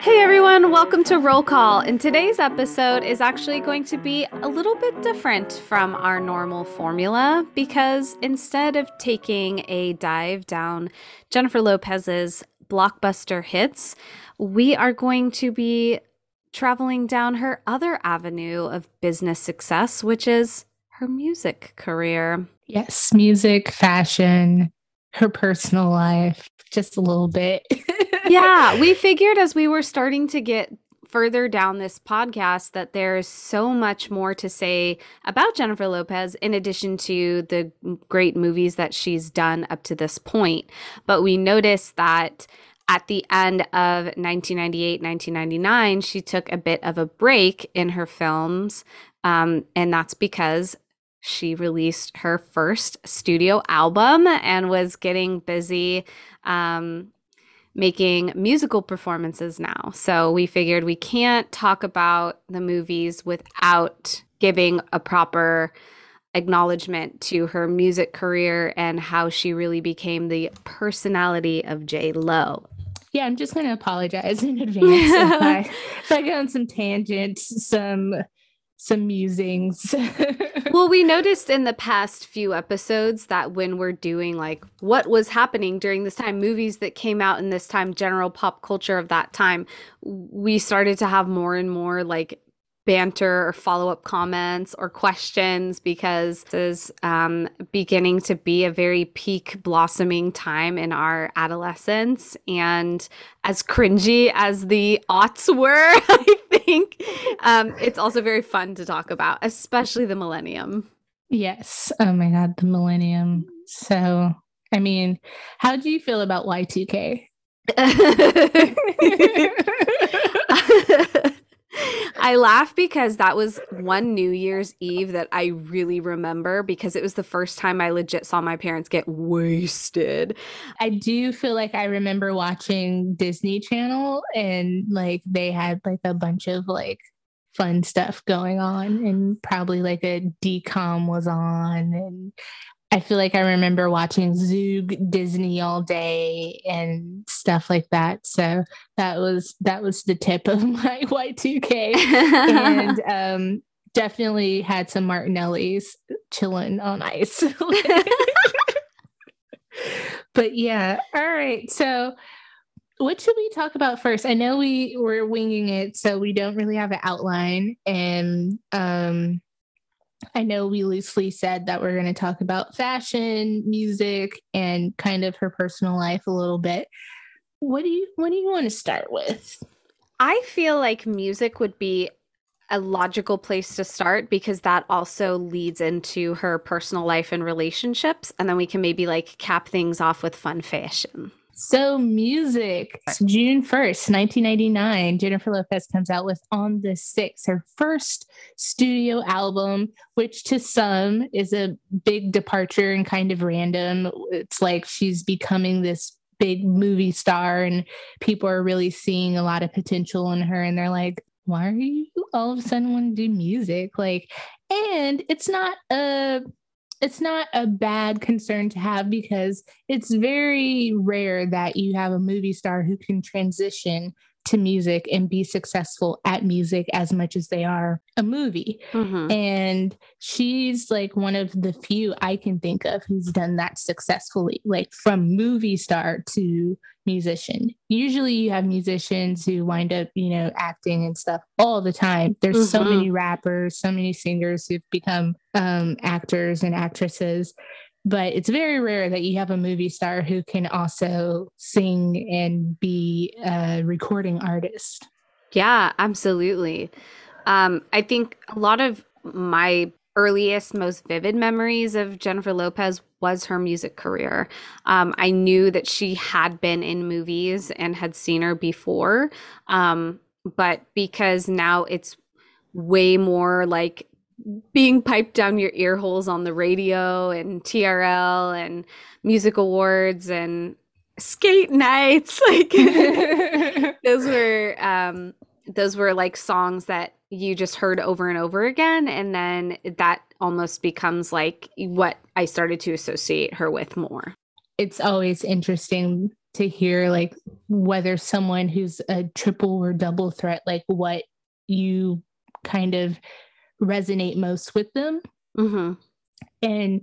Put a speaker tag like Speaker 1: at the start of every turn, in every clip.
Speaker 1: Hey everyone, welcome to Role Call. And today's episode is actually going to be a little bit different from our normal formula because instead of taking a dive down Jennifer Lopez's blockbuster hits, we are going to be traveling down her other avenue of business success, which is her music career.
Speaker 2: Yes, music, fashion, her personal life, just a little bit.
Speaker 1: yeah, we figured as we were starting to get further down this podcast that there's so much more to say about Jennifer Lopez in addition to the great movies that she's done up to this point. But we noticed that at the end of 1998, 1999, she took a bit of a break in her films. Um, and that's because she released her first studio album and was getting busy um, making musical performances now. So we figured we can't talk about the movies without giving a proper acknowledgement to her music career and how she really became the personality of J Lo.
Speaker 2: Yeah, I'm just going to apologize in advance if I, if I go on some tangents, some some musings.
Speaker 1: well, we noticed in the past few episodes that when we're doing like what was happening during this time, movies that came out in this time, general pop culture of that time, we started to have more and more like banter or follow up comments or questions because this is um, beginning to be a very peak blossoming time in our adolescence. And as cringy as the aughts were, I think um, it's also very fun to talk about, especially the millennium.
Speaker 2: Yes. Oh my God, the millennium. So, I mean, how do you feel about Y2K?
Speaker 1: I laugh because that was one New Year's Eve that I really remember because it was the first time I legit saw my parents get wasted.
Speaker 2: I do feel like I remember watching Disney Channel and like they had like a bunch of like fun stuff going on and probably like a DCOM was on and I feel like I remember watching Zoog Disney all day and stuff like that. So that was that was the tip of my Y2K. and um, definitely had some Martinelli's chilling on ice. but yeah, all right. So what should we talk about first? I know we were winging it, so we don't really have an outline. And um I know we loosely said that we're going to talk about fashion, music, and kind of her personal life a little bit. What do you what do you want to start with?
Speaker 1: I feel like music would be a logical place to start because that also leads into her personal life and relationships and then we can maybe like cap things off with fun fashion.
Speaker 2: So, music. June 1st, 1999, Jennifer Lopez comes out with On the Six, her first studio album, which to some is a big departure and kind of random. It's like she's becoming this big movie star, and people are really seeing a lot of potential in her. And they're like, why are you all of a sudden want to do music? Like, and it's not a it's not a bad concern to have because it's very rare that you have a movie star who can transition to music and be successful at music as much as they are a movie. Mm-hmm. And she's like one of the few I can think of who's done that successfully, like from movie star to musician. Usually you have musicians who wind up, you know, acting and stuff all the time. There's mm-hmm. so many rappers, so many singers who've become um, actors and actresses but it's very rare that you have a movie star who can also sing and be a recording artist.
Speaker 1: Yeah, absolutely. Um, I think a lot of my earliest, most vivid memories of Jennifer Lopez was her music career. Um, I knew that she had been in movies and had seen her before, um, but because now it's way more like being piped down your ear holes on the radio and TRL and music awards and skate nights like those were um those were like songs that you just heard over and over again and then that almost becomes like what I started to associate her with more.
Speaker 2: It's always interesting to hear like whether someone who's a triple or double threat, like what you kind of resonate most with them.
Speaker 1: Mm-hmm.
Speaker 2: And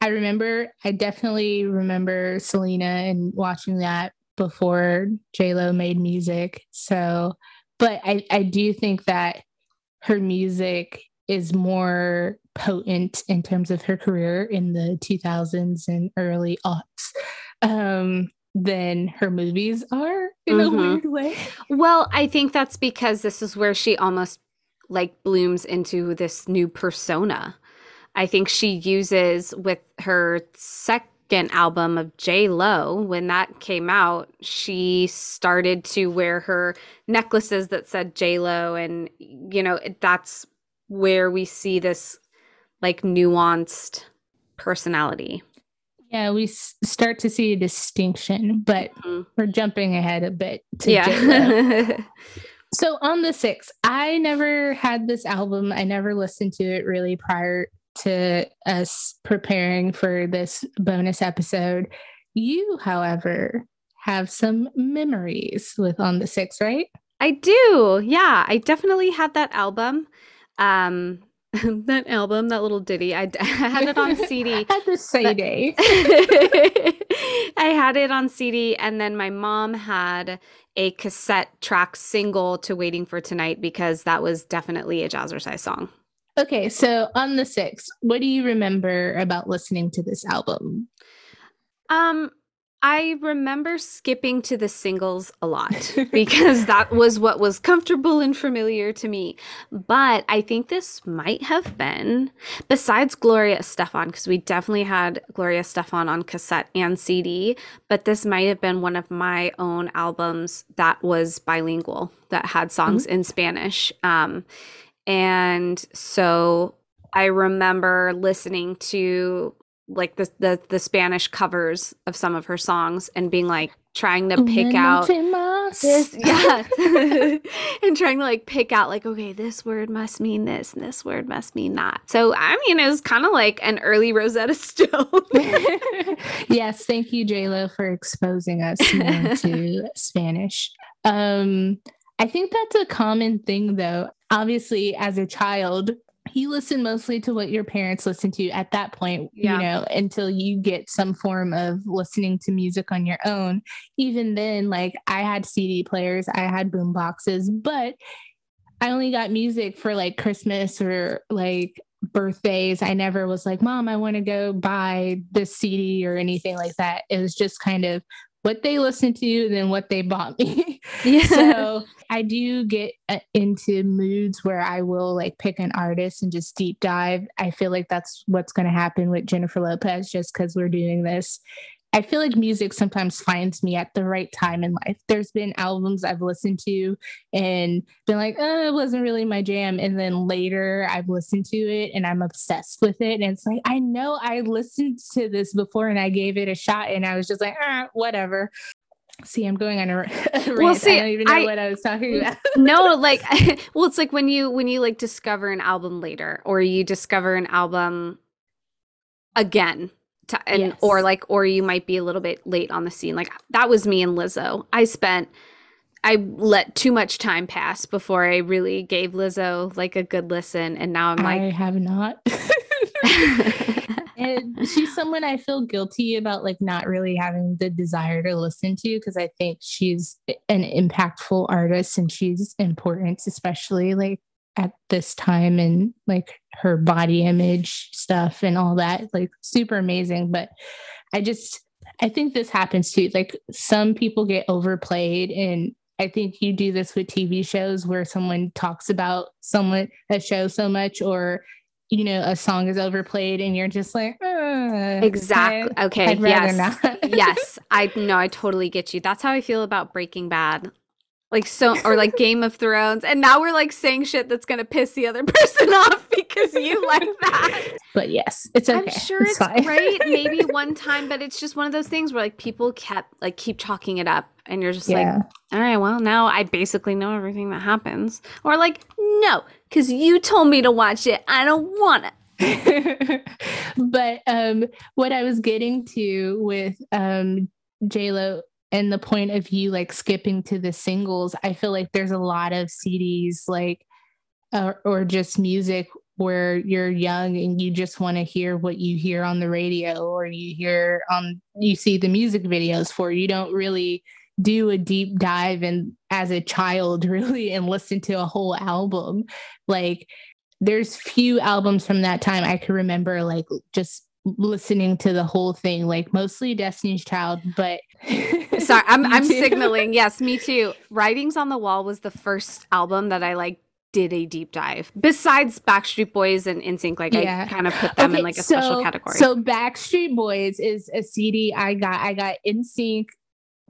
Speaker 2: I remember, I definitely remember Selena and watching that before J Lo made music. So, but I, I do think that her music is more potent in terms of her career in the 2000s and early aughts um, than her movies are in mm-hmm. a weird way.
Speaker 1: Well, I think that's because this is where she almost like blooms into this new persona. I think she uses with her second album of J Lo, when that came out, she started to wear her necklaces that said J Lo, and you know that's where we see this like nuanced personality.
Speaker 2: Yeah, we s- start to see a distinction, but mm-hmm. we're jumping ahead a bit.
Speaker 1: yeah.
Speaker 2: so on the six, I never had this album. I never listened to it really prior to us preparing for this bonus episode. You, however, have some memories with On the Six, right?
Speaker 1: I do. Yeah, I definitely had that album. Um, that album, that little ditty, I, I had it on CD.
Speaker 2: had the CD.
Speaker 1: I had it on CD, and then my mom had a cassette track single to Waiting for Tonight because that was definitely a Jazzercise song.
Speaker 2: Okay, so on the 6th, what do you remember about listening to this album?
Speaker 1: Um, I remember skipping to the singles a lot because that was what was comfortable and familiar to me. But I think this might have been, besides Gloria Estefan, because we definitely had Gloria Estefan on cassette and CD, but this might have been one of my own albums that was bilingual, that had songs mm-hmm. in Spanish. Um, and so I remember listening to like the, the the Spanish covers of some of her songs and being like trying to pick out this yeah. And trying to like pick out like okay this word must mean this and this word must mean that. So i mean it was kind of like an early rosetta stone.
Speaker 2: Yes thank you j-lo for exposing us to spanish. Um I think that's a common thing, though. Obviously, as a child, you listen mostly to what your parents listen to at that point, yeah. you know, until you get some form of listening to music on your own. Even then, like I had CD players, I had boom boxes, but I only got music for like Christmas or like birthdays. I never was like, Mom, I want to go buy this CD or anything like that. It was just kind of what they listened to than what they bought me. Yeah. so I do get uh, into moods where I will like pick an artist and just deep dive. I feel like that's what's going to happen with Jennifer Lopez just because we're doing this. I feel like music sometimes finds me at the right time in life. There's been albums I've listened to and been like, oh, it wasn't really my jam. And then later I've listened to it and I'm obsessed with it. And it's like, I know I listened to this before and I gave it a shot and I was just like, ah, whatever. See, I'm going on a, a well, see, I don't even know I, what I was talking about.
Speaker 1: no, like, well, it's like when you when you like discover an album later, or you discover an album again, to, and yes. or like, or you might be a little bit late on the scene. Like that was me and Lizzo. I spent, I let too much time pass before I really gave Lizzo like a good listen, and now I'm like, I
Speaker 2: have not. and she's someone I feel guilty about like not really having the desire to listen to because I think she's an impactful artist and she's important, especially like at this time and like her body image stuff and all that. Like super amazing. But I just I think this happens too. Like some people get overplayed and I think you do this with TV shows where someone talks about someone a show so much or you know a song is overplayed and you're just like uh,
Speaker 1: exactly okay yes yes i know i totally get you that's how i feel about breaking bad like so or like game of thrones and now we're like saying shit that's gonna piss the other person off because you like that
Speaker 2: but yes it's okay
Speaker 1: i'm sure it's, it's great maybe one time but it's just one of those things where like people kept like keep chalking it up and you're just yeah. like all right well now i basically know everything that happens or like no because you told me to watch it. I don't want
Speaker 2: it. but um, what I was getting to with um, J Lo and the point of you like skipping to the singles, I feel like there's a lot of CDs like uh, or just music where you're young and you just want to hear what you hear on the radio or you hear on you see the music videos for. You don't really do a deep dive and as a child really and listen to a whole album. Like there's few albums from that time i can remember like just listening to the whole thing like mostly destiny's child but
Speaker 1: sorry i'm i'm signaling yes me too writings on the wall was the first album that i like did a deep dive besides Backstreet Boys and NSYNC. Like yeah. I kind of put them okay, in like a so, special category.
Speaker 2: So Backstreet Boys is a CD I got. I got NSYNC,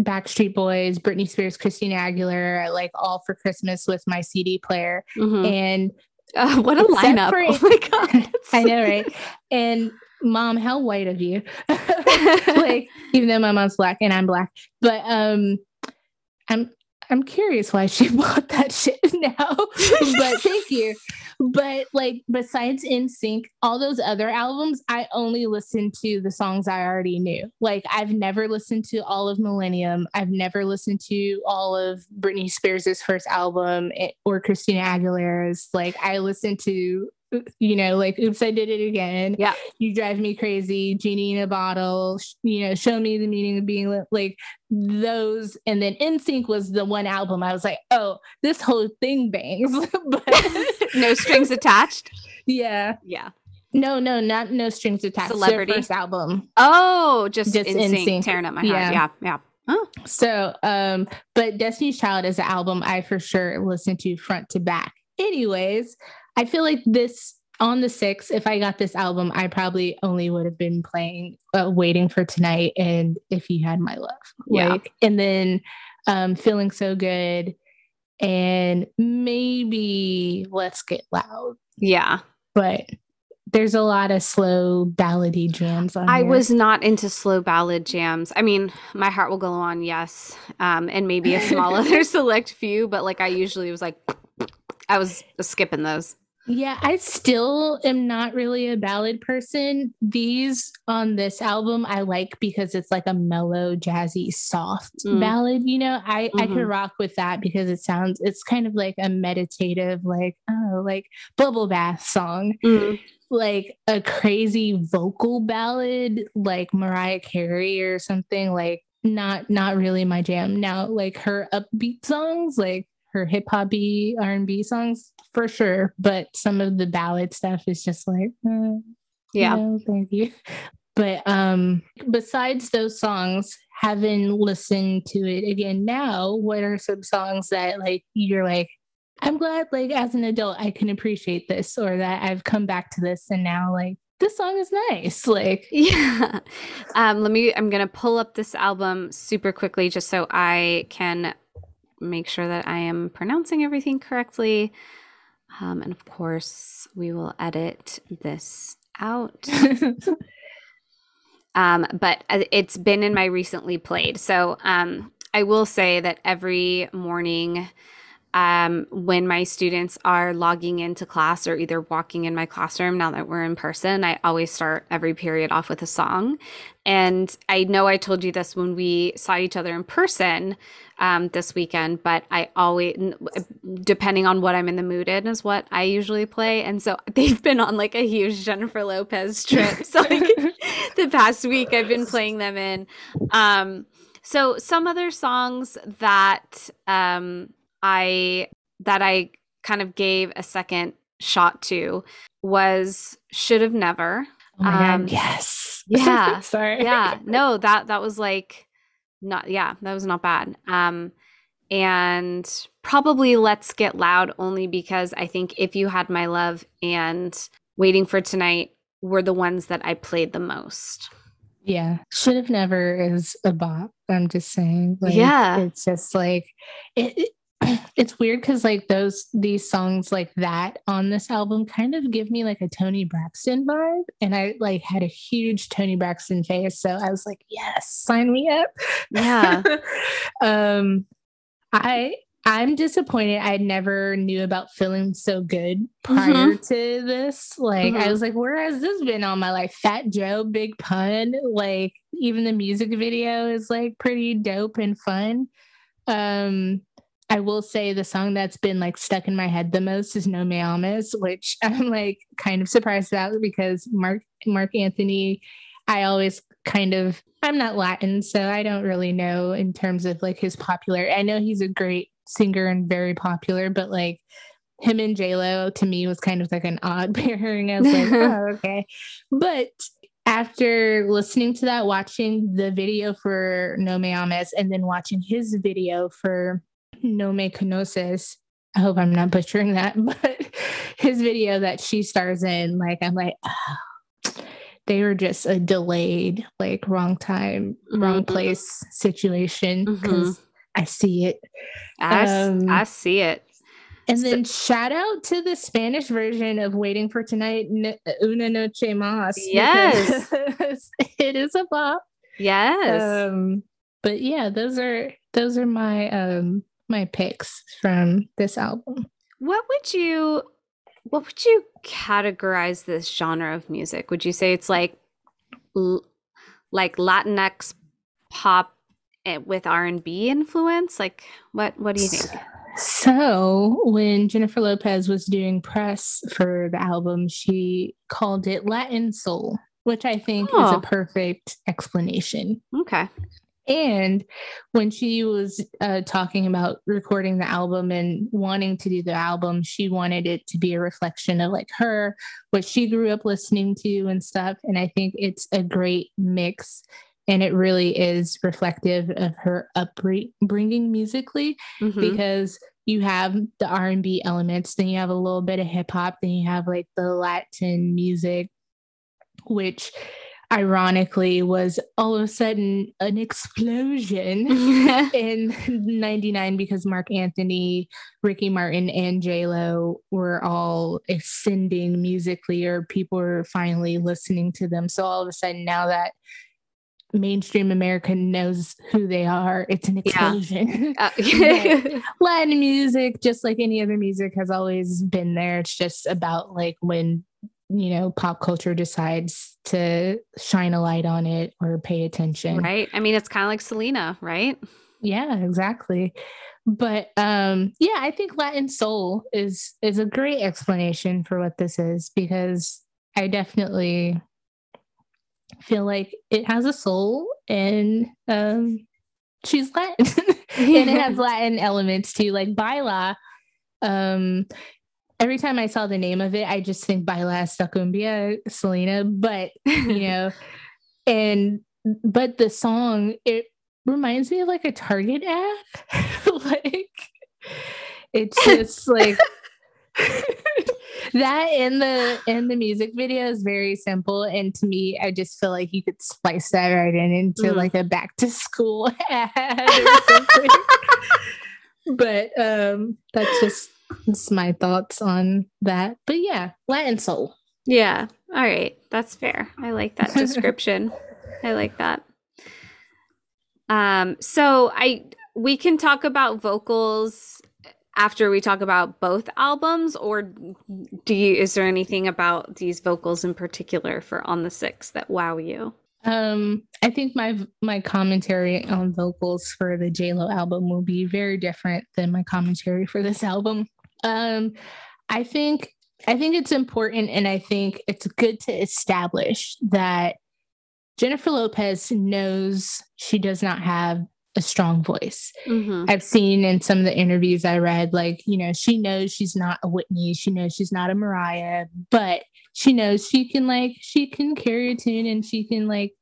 Speaker 2: Backstreet Boys, Britney Spears, Christina Aguilera, like all for Christmas with my CD player. Mm-hmm. And
Speaker 1: uh, what a lineup! For, oh my god,
Speaker 2: I know, right? And mom, how white of you? like, even though my mom's black and I'm black, but um, I'm I'm curious why she bought that shit now. but thank you. But like besides NSYNC, all those other albums, I only listened to the songs I already knew. Like I've never listened to all of Millennium. I've never listened to all of Britney Spears' first album eh, or Christina Aguilera's. Like I listened to you know, like, oops, I did it again.
Speaker 1: Yeah.
Speaker 2: You drive me crazy. Genie in a bottle, you know, show me the meaning of being like those. And then NSYNC was the one album I was like, oh, this whole thing bangs. but
Speaker 1: no strings attached.
Speaker 2: Yeah.
Speaker 1: Yeah.
Speaker 2: No, no, not no strings attached. Celebrity Their first album.
Speaker 1: Oh, just, just NSYNC, tearing up my heart. Yeah, yeah. yeah.
Speaker 2: Oh. So, um, but Destiny's Child is an album I for sure listen to front to back. Anyways, I feel like this on the sixth, if I got this album, I probably only would have been playing uh, Waiting for Tonight and If You Had My Love.
Speaker 1: Yeah.
Speaker 2: Like, and then um, Feeling So Good and maybe Let's Get Loud.
Speaker 1: Yeah.
Speaker 2: But there's a lot of slow ballady jams on
Speaker 1: I
Speaker 2: here.
Speaker 1: was not into slow ballad jams. I mean, my heart will go on, yes. Um, and maybe a small other select few, but like I usually was like I was skipping those.
Speaker 2: Yeah, I still am not really a ballad person. These on this album I like because it's like a mellow, jazzy, soft mm. ballad. You know, I mm-hmm. I can rock with that because it sounds it's kind of like a meditative, like oh, like bubble bath song. Mm. Like a crazy vocal ballad, like Mariah Carey or something. Like not not really my jam. Now, like her upbeat songs, like her hip hoppy R and B songs for sure, but some of the ballad stuff is just like, uh,
Speaker 1: yeah, no,
Speaker 2: thank you. But um, besides those songs, having listened to it again now, what are some songs that like you're like, I'm glad like as an adult I can appreciate this, or that I've come back to this and now like this song is nice. Like,
Speaker 1: yeah. Um, let me, I'm going to pull up this album super quickly just so I can make sure that I am pronouncing everything correctly. Um, and of course, we will edit this out. um, but uh, it's been in my recently played. So um, I will say that every morning um, when my students are logging into class or either walking in my classroom now that we're in person, I always start every period off with a song. And I know I told you this when we saw each other in person um, this weekend, but I always, depending on what I'm in the mood in, is what I usually play. And so they've been on like a huge Jennifer Lopez trip. So like the past week, I've been playing them in. Um, so some other songs that um, I that I kind of gave a second shot to was should have never.
Speaker 2: Oh um, yes.
Speaker 1: Yeah.
Speaker 2: Sorry.
Speaker 1: Yeah. No, that that was like not yeah, that was not bad. Um and probably let's get loud only because I think if you had my love and waiting for tonight were the ones that I played the most.
Speaker 2: Yeah. Should have never is a bop. I'm just saying.
Speaker 1: Like, yeah.
Speaker 2: It's just like it, it it's weird because like those these songs like that on this album kind of give me like a Toni Braxton vibe. And I like had a huge Toni Braxton face. So I was like, yes, sign me up.
Speaker 1: Yeah.
Speaker 2: um I I'm disappointed I never knew about feeling so good prior mm-hmm. to this. Like mm-hmm. I was like, where has this been all my life? Fat Joe, Big Pun, like even the music video is like pretty dope and fun. Um, I will say the song that's been like stuck in my head the most is No Me Ames, which I'm like kind of surprised about because Mark Marc Anthony, I always kind of I'm not Latin, so I don't really know in terms of like his popular. I know he's a great singer and very popular, but like him and J Lo to me was kind of like an odd pairing. I was like, oh, okay. But after listening to that, watching the video for No Me Ames and then watching his video for No Me Conoces, I hope I'm not butchering that, but his video that she stars in, like, I'm like, oh, they were just a delayed, like, wrong time, mm-hmm. wrong place situation because mm-hmm. I see it.
Speaker 1: I, um, I see it.
Speaker 2: And then shout out to the Spanish version of Waiting for Tonight, Una Noche Más.
Speaker 1: Yes.
Speaker 2: it is a bop.
Speaker 1: Yes.
Speaker 2: Um, but yeah, those are those are my um my picks from this album.
Speaker 1: What would you what would you categorize this genre of music? Would you say it's like like Latinx pop eh, with R&B influence? Like what what do you think?
Speaker 2: So, when Jennifer Lopez was doing press for the album, she called it Latin soul, which I think oh. is a oh. perfect explanation.
Speaker 1: Okay.
Speaker 2: And when she was uh, talking about recording the album and wanting to do the album, she wanted it to be a reflection of like her, what she grew up listening to and stuff. And I think it's a great mix and it really is reflective of her upbringing musically mm-hmm. because you have the r&b elements then you have a little bit of hip-hop then you have like the latin music which ironically was all of a sudden an explosion in 99 because Marc anthony ricky martin and j-lo were all ascending musically or people were finally listening to them so all of a sudden now that mainstream America knows who they are. It's an explosion. Yeah. Uh, Latin music, just like any other music, has always been there. It's just about like when you know pop culture decides to shine a light on it or pay attention.
Speaker 1: Right. I mean, it's kind of like Selena, right?
Speaker 2: Yeah, exactly. But um yeah, I think Latin soul is is a great explanation for what this is because I definitely feel like it has a soul and um she's Latin and it has Latin elements too. Like Baila, um every time I saw the name of it, I just think Baila cumbia, Selena. But you know, and but the song, it reminds me of like a Target ad. like it's just like that in the in the music video is very simple and to me i just feel like you could splice that right in into mm. like a back to school ad but um that's just that's my thoughts on that. But yeah latin soul.
Speaker 1: Yeah. All right. That's fair. I like that description. I like that. Um so i we can talk about vocals after we talk about both albums or do you is there anything about these vocals in particular for on the six that wow you?
Speaker 2: Um i think my my commentary on vocals for the j-lo album will be very different than my commentary for this album um i think i think it's important and i think it's good to establish that jennifer lopez knows she does not have a strong voice. Mm-hmm. I've seen in some of the interviews I read, like, you know, she knows she's not a Whitney, she knows she's not a Mariah, but she knows she can, like, she can carry a tune and she can, like,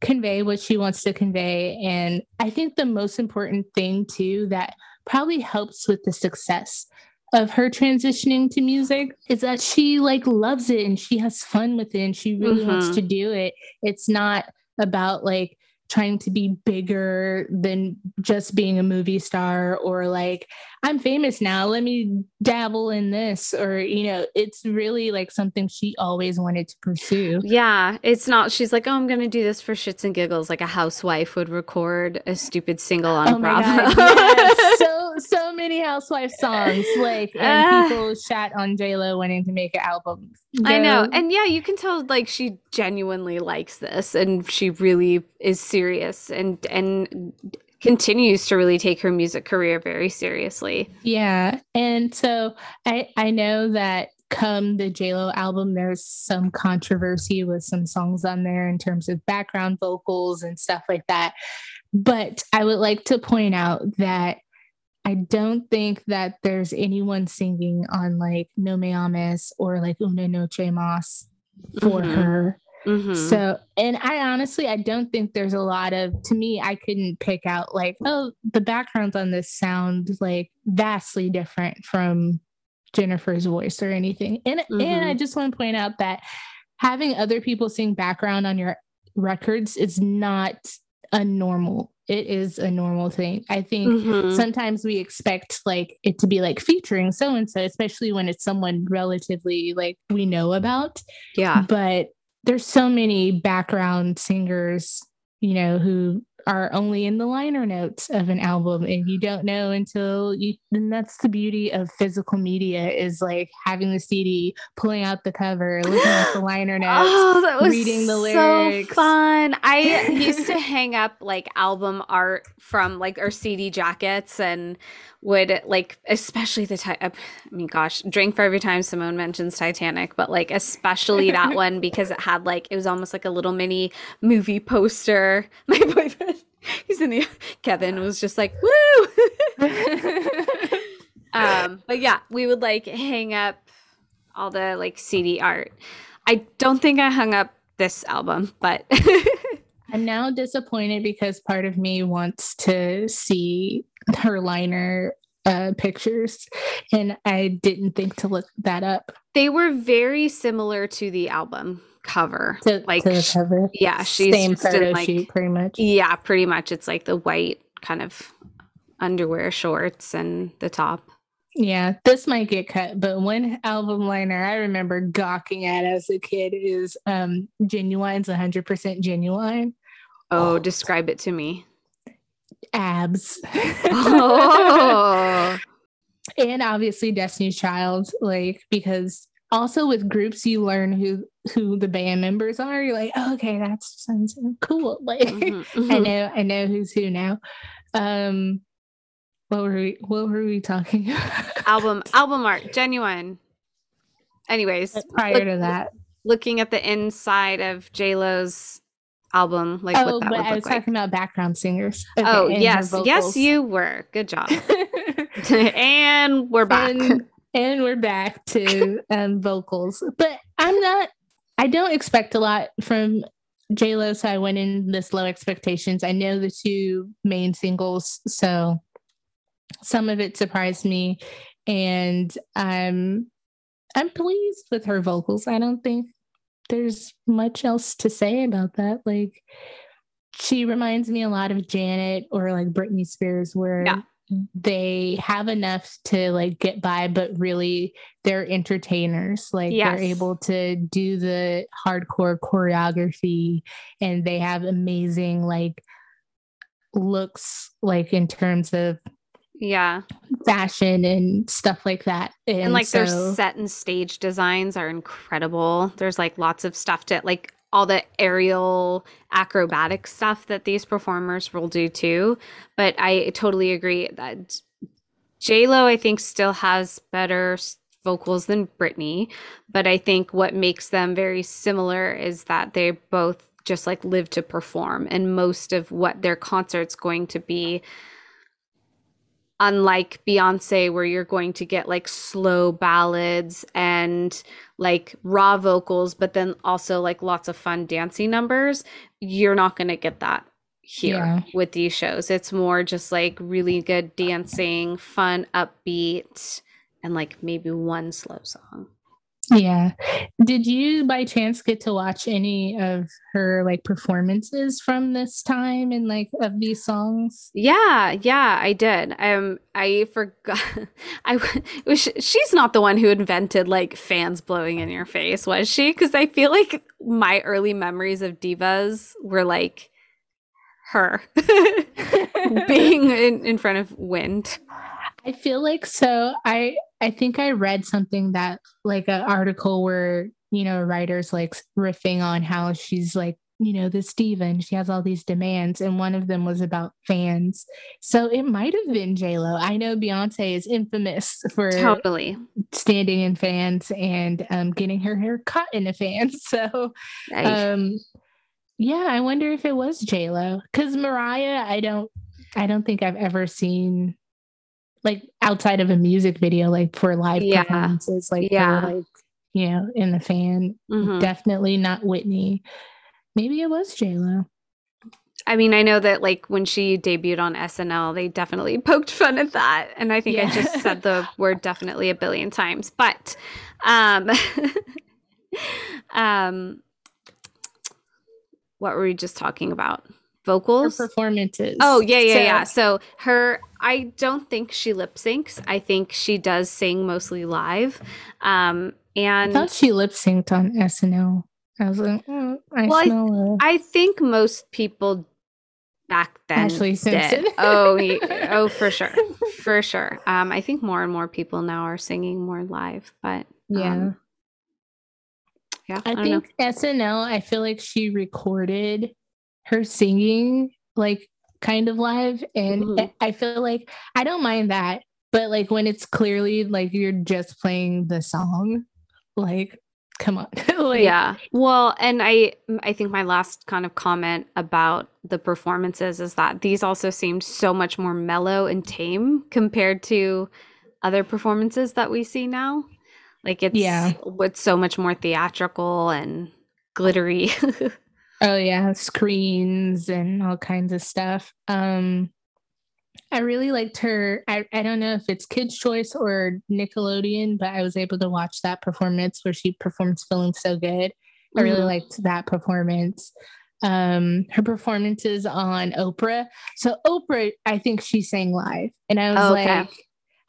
Speaker 2: convey what she wants to convey. And I think the most important thing, too, that probably helps with the success of her transitioning to music is that she like loves it and she has fun with it and she really mm-hmm. wants to do it. It's not about like trying to be bigger than just being a movie star or like i'm famous now let me dabble in this or you know it's really like something she always wanted to pursue
Speaker 1: yeah it's not she's like oh i'm gonna do this for shits and giggles like a housewife would record a stupid single on oh bravo
Speaker 2: yes. so so many housewife songs, like and uh, people chat on J Lo wanting to make an album.
Speaker 1: I know, and yeah, you can tell like she genuinely likes this, and she really is serious, and and continues to really take her music career very seriously.
Speaker 2: Yeah, and so I I know that come the JLo album, there's some controversy with some songs on there in terms of background vocals and stuff like that. But I would like to point out that I don't think that there's anyone singing on like No Me Ames or like Una Noche Mas for mm-hmm. her. Mm-hmm. So, and I honestly, I don't think there's a lot of, to me, I couldn't pick out like, oh, the backgrounds on this sound like vastly different from Jennifer's voice or anything. And mm-hmm. and I mm-hmm. just want to point out that having other people sing background on your records is not a normal. It is a normal thing. I think mm-hmm. sometimes we expect like it to be like featuring so and so, especially when it's someone relatively like we know about.
Speaker 1: Yeah.
Speaker 2: But there's so many background singers, you know, who are only in the liner notes of an album and you don't know until you and that's the beauty of physical media is like having the CD, pulling out the cover, looking at the liner notes, oh, that was reading the lyrics.
Speaker 1: So fun. I used to hang up like album art from like our CD jackets and would like especially the time i mean gosh drink for every time simone mentions titanic but like especially that one because it had like it was almost like a little mini movie poster. My boyfriend he's in the kevin was just like woo! Um but yeah we would like hang up all the like cd art. I don't think i hung up this album but
Speaker 2: i'm now disappointed because part of me wants to see her liner uh, pictures, and I didn't think to look that up.
Speaker 1: They were very similar to the album cover.
Speaker 2: To, like, to the cover.
Speaker 1: Yeah, she's
Speaker 2: same photo like, shoot, pretty much.
Speaker 1: Yeah, pretty much. It's like the white kind of underwear shorts and the top.
Speaker 2: Yeah, this might get cut, but one album liner I remember gawking at as a kid is um Ginuwine's 100% Ginuwine.
Speaker 1: Oh, describe it to me
Speaker 2: abs. oh. and obviously Destiny's Child, like because also with groups you learn who who the band members are. You're like, oh, okay, that's sounds cool. Like mm-hmm, mm-hmm. I know I know who's who now. Um what were we what were we talking
Speaker 1: about? album album art, Ginuwine. Anyways,
Speaker 2: prior look, to that.
Speaker 1: Looking at the inside of J Lo's album like
Speaker 2: oh, but I was like. talking about background singers.
Speaker 1: Okay, oh yes, yes, you were. Good job. and we're back.
Speaker 2: And, and we're back to um, vocals, but I'm not. I don't expect a lot from J Lo, so I went in this low expectations. I know the two main singles, so some of it surprised me, and I'm I'm pleased with her vocals. I don't think there's much else to say about that. Like she reminds me a lot of Janet or like Britney Spears, where yeah. they have enough to like get by, but really they're entertainers. Like yes. they're able to do the hardcore choreography and they have amazing like looks like in terms of
Speaker 1: yeah.
Speaker 2: Fashion and stuff like that.
Speaker 1: And, and like so, their set and stage designs are incredible. There's like lots of stuff to like all the aerial acrobatic stuff that these performers will do too. But i totally agree that j lo i think still has better vocals than britney. But i think what makes them very similar is that they both just like live to perform. And most of what their concerts going to be unlike Beyonce, where you're going to get like slow ballads and like raw vocals, but then also like lots of fun dancing numbers, you're not going to get that here yeah. with these shows. It's more just like really good dancing, fun, upbeat, and like maybe one slow song.
Speaker 2: Yeah. Did you by chance get to watch any of her like performances from this time and like of these songs?
Speaker 1: Yeah, yeah, I did. Um I forgot I was she's not the one who invented like fans blowing in your face, was she? Cuz I feel like my early memories of divas were like her being in, in front of wind.
Speaker 2: I feel like so. I I think I read something that like an article where you know writers like riffing on how she's like you know this diva she has all these demands and one of them was about fans so it might have been j-lo i know beyonce is infamous for
Speaker 1: totally
Speaker 2: standing in fans and um, getting her hair cut in a fan so
Speaker 1: Right.
Speaker 2: um yeah i wonder if it was j-lo because mariah i don't i don't think i've ever seen like outside of a music video like for live
Speaker 1: Yeah.
Speaker 2: performances like
Speaker 1: Yeah.
Speaker 2: like you know in the fan
Speaker 1: Mhm.
Speaker 2: definitely not whitney maybe it was j-lo
Speaker 1: I mean, I know that like when she debuted on SNL, they definitely poked fun at that. And I think I just said the word definitely a billion times. But um um what were we just talking about?
Speaker 2: Her
Speaker 1: Vocals?
Speaker 2: performances
Speaker 1: Oh, yeah, yeah,
Speaker 2: So-
Speaker 1: yeah. So her I don't think she lip syncs. I think she does sing mostly live. Um and i
Speaker 2: thought she lip synced on snl i was like mm, i
Speaker 1: Well, I-
Speaker 2: smell a
Speaker 1: I think most people back then
Speaker 2: Ashley
Speaker 1: did. Oh, oh, for sure, for sure. Um, I think more and more people now are singing more live, but
Speaker 2: yeah
Speaker 1: um, yeah, I,
Speaker 2: I,
Speaker 1: don't know.
Speaker 2: think SNL, I feel like she recorded her singing like kind of live. And
Speaker 1: Mhm.
Speaker 2: I- I feel like I don't mind that. But like when it's clearly like you're just playing the song, like, come on. like,
Speaker 1: yeah. Well, and I I think my last kind of comment about the performances is that these also seemed so much more mellow and tame compared to other performances that we see now. Like it's
Speaker 2: Yeah.
Speaker 1: it's so much more theatrical and glittery.
Speaker 2: Oh yeah, screens and all kinds of stuff. Um I really liked her. I, I don't know if it's Kids Choice or Nickelodeon, but I was able to watch that performance where she performs feeling so good. I really
Speaker 1: Mhm.
Speaker 2: liked that performance. Um her performances on Oprah. So Oprah, I think she sang live. And I was
Speaker 1: Oh, okay.
Speaker 2: like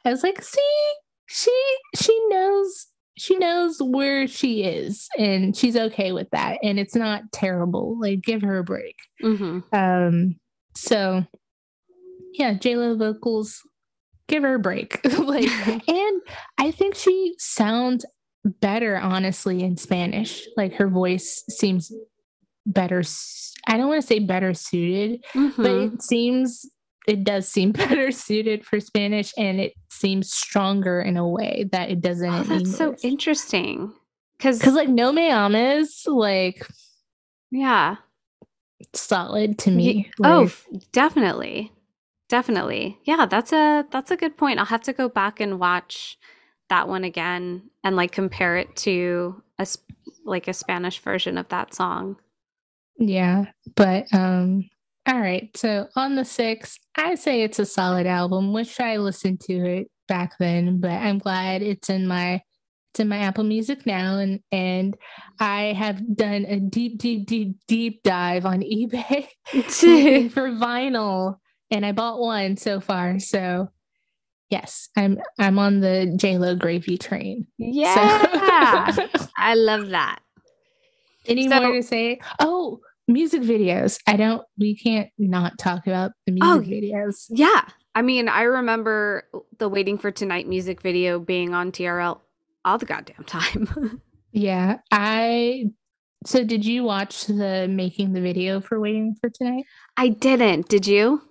Speaker 2: I was like, see, she she knows she knows where she is and she's okay with that and it's not terrible like give her a break.
Speaker 1: Hmm
Speaker 2: um so yeah j-lo vocals give her a break. Like and i think she sounds better honestly in spanish. Like her voice seems better i don't want to say better suited but
Speaker 1: Mhm.
Speaker 2: it seems it does seem better suited for spanish and it seems stronger in a way that it doesn't
Speaker 1: Oh, that's so interesting. Because
Speaker 2: Because like No Me Ames, like
Speaker 1: yeah,
Speaker 2: solid to me.
Speaker 1: oh,
Speaker 2: Like,
Speaker 1: f- definitely, definitely. Yeah, that's a that's a good point. I'll have to go back and watch that one again and like compare it to a like a Spanish version of that song.
Speaker 2: yeah. But um, all right. So on the sixth, I say it's a solid album. Wish I listened to it back then, but I'm glad it's in my it's in my Apple Music now, and and I have done a deep, deep, deep, deep dive on eBay for vinyl, and I bought one so far. So yes, I'm I'm on the J Lo gravy train. So-
Speaker 1: yeah, I love that.
Speaker 2: Any
Speaker 1: So-
Speaker 2: more to say? Oh, music videos. I don't. We can't not talk about the
Speaker 1: Oh,
Speaker 2: music videos.
Speaker 1: Yeah. I mean, I remember the Waiting for Tonight music video being on TRL all the goddamn time.
Speaker 2: Yeah, I. So, did you watch the making the video for Waiting for Tonight?
Speaker 1: I didn't. Did you?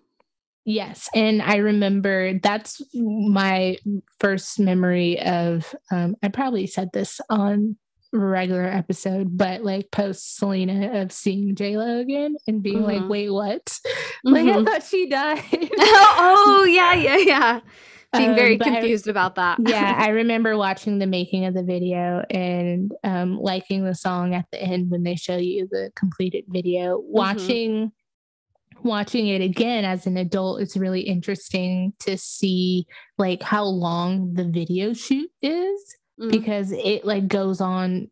Speaker 2: Yes, and I remember that's my first memory of. Um, I probably said this on regular episode, but like post Selena of seeing J Lo again and being like,
Speaker 1: Mhm.
Speaker 2: "Wait, what? Like I
Speaker 1: Mhm.
Speaker 2: thought she died."
Speaker 1: oh, yeah, yeah, yeah. Being
Speaker 2: Um,
Speaker 1: very
Speaker 2: but I-
Speaker 1: confused about that.
Speaker 2: yeah, I remember watching the making of the video and um, liking the song at the end when they show you the completed video. Watching watching it again as an adult, it's really interesting to see like how long the video shoot is
Speaker 1: Mhm.
Speaker 2: because it like goes on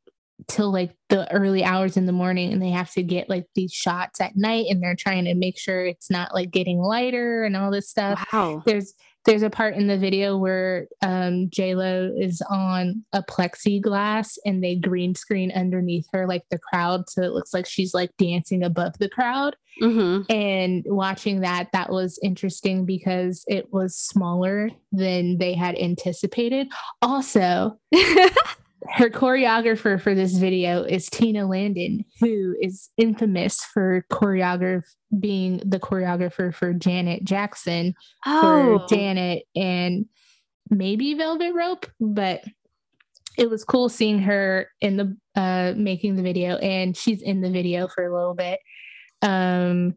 Speaker 2: till like the early hours in the morning and they have to get like these shots at night and they're trying to make sure it's not like getting lighter and all this stuff
Speaker 1: Wow.
Speaker 2: there's there's a part in the video where um, J Lo is on a plexiglass and they green screen underneath her, like the crowd, so it looks like she's like dancing above the crowd.
Speaker 1: Mm-hmm.
Speaker 2: And watching that, that was interesting because it was smaller than they had anticipated. Also, her choreographer for this video is Tina Landon, who is infamous for choreograph being the choreographer for Janet Jackson
Speaker 1: Oh,
Speaker 2: for Janet and maybe Velvet Rope, but it was cool seeing her in the uh making the video and she's in the video for a little bit. Um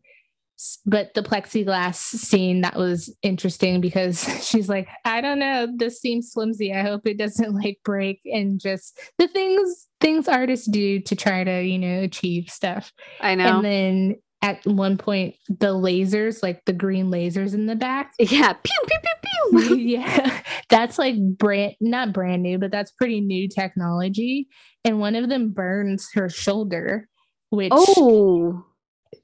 Speaker 2: but the plexiglass scene that was interesting because she's like, I don't know, this seems flimsy. I hope it doesn't like break and just the things things artists do to try to, you know, achieve stuff.
Speaker 1: I know.
Speaker 2: And then at one point the lasers, like the green lasers in the back,
Speaker 1: yeah. Pew pew pew pew.
Speaker 2: yeah, that's like brand not brand new, but that's pretty new technology. And one of them burns her shoulder, which
Speaker 1: oh.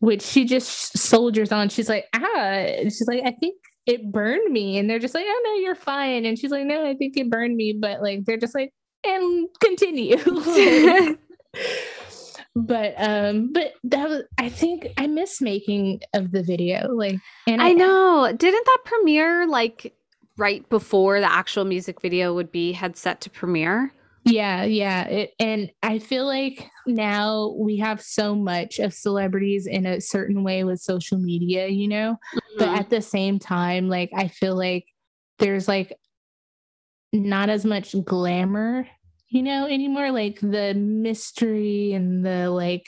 Speaker 2: Which she just soldiers on. She's like, ah, she's like, I think it burned me. And they're just like, oh no, you're fine. And she's like, no, I think it burned me. But like they're just like, and continue. But um, but that was I think I miss making of the video. Like and
Speaker 1: I know. Didn't that premiere like right before the actual music video would be had set to premiere?
Speaker 2: Yeah, yeah. It, and I feel like now we have so much of celebrities in a certain way with social media, you know? But
Speaker 1: Mhm.
Speaker 2: at the same time, like, I feel like there's like not as much glamour, you know, anymore. Like, the mystery and the like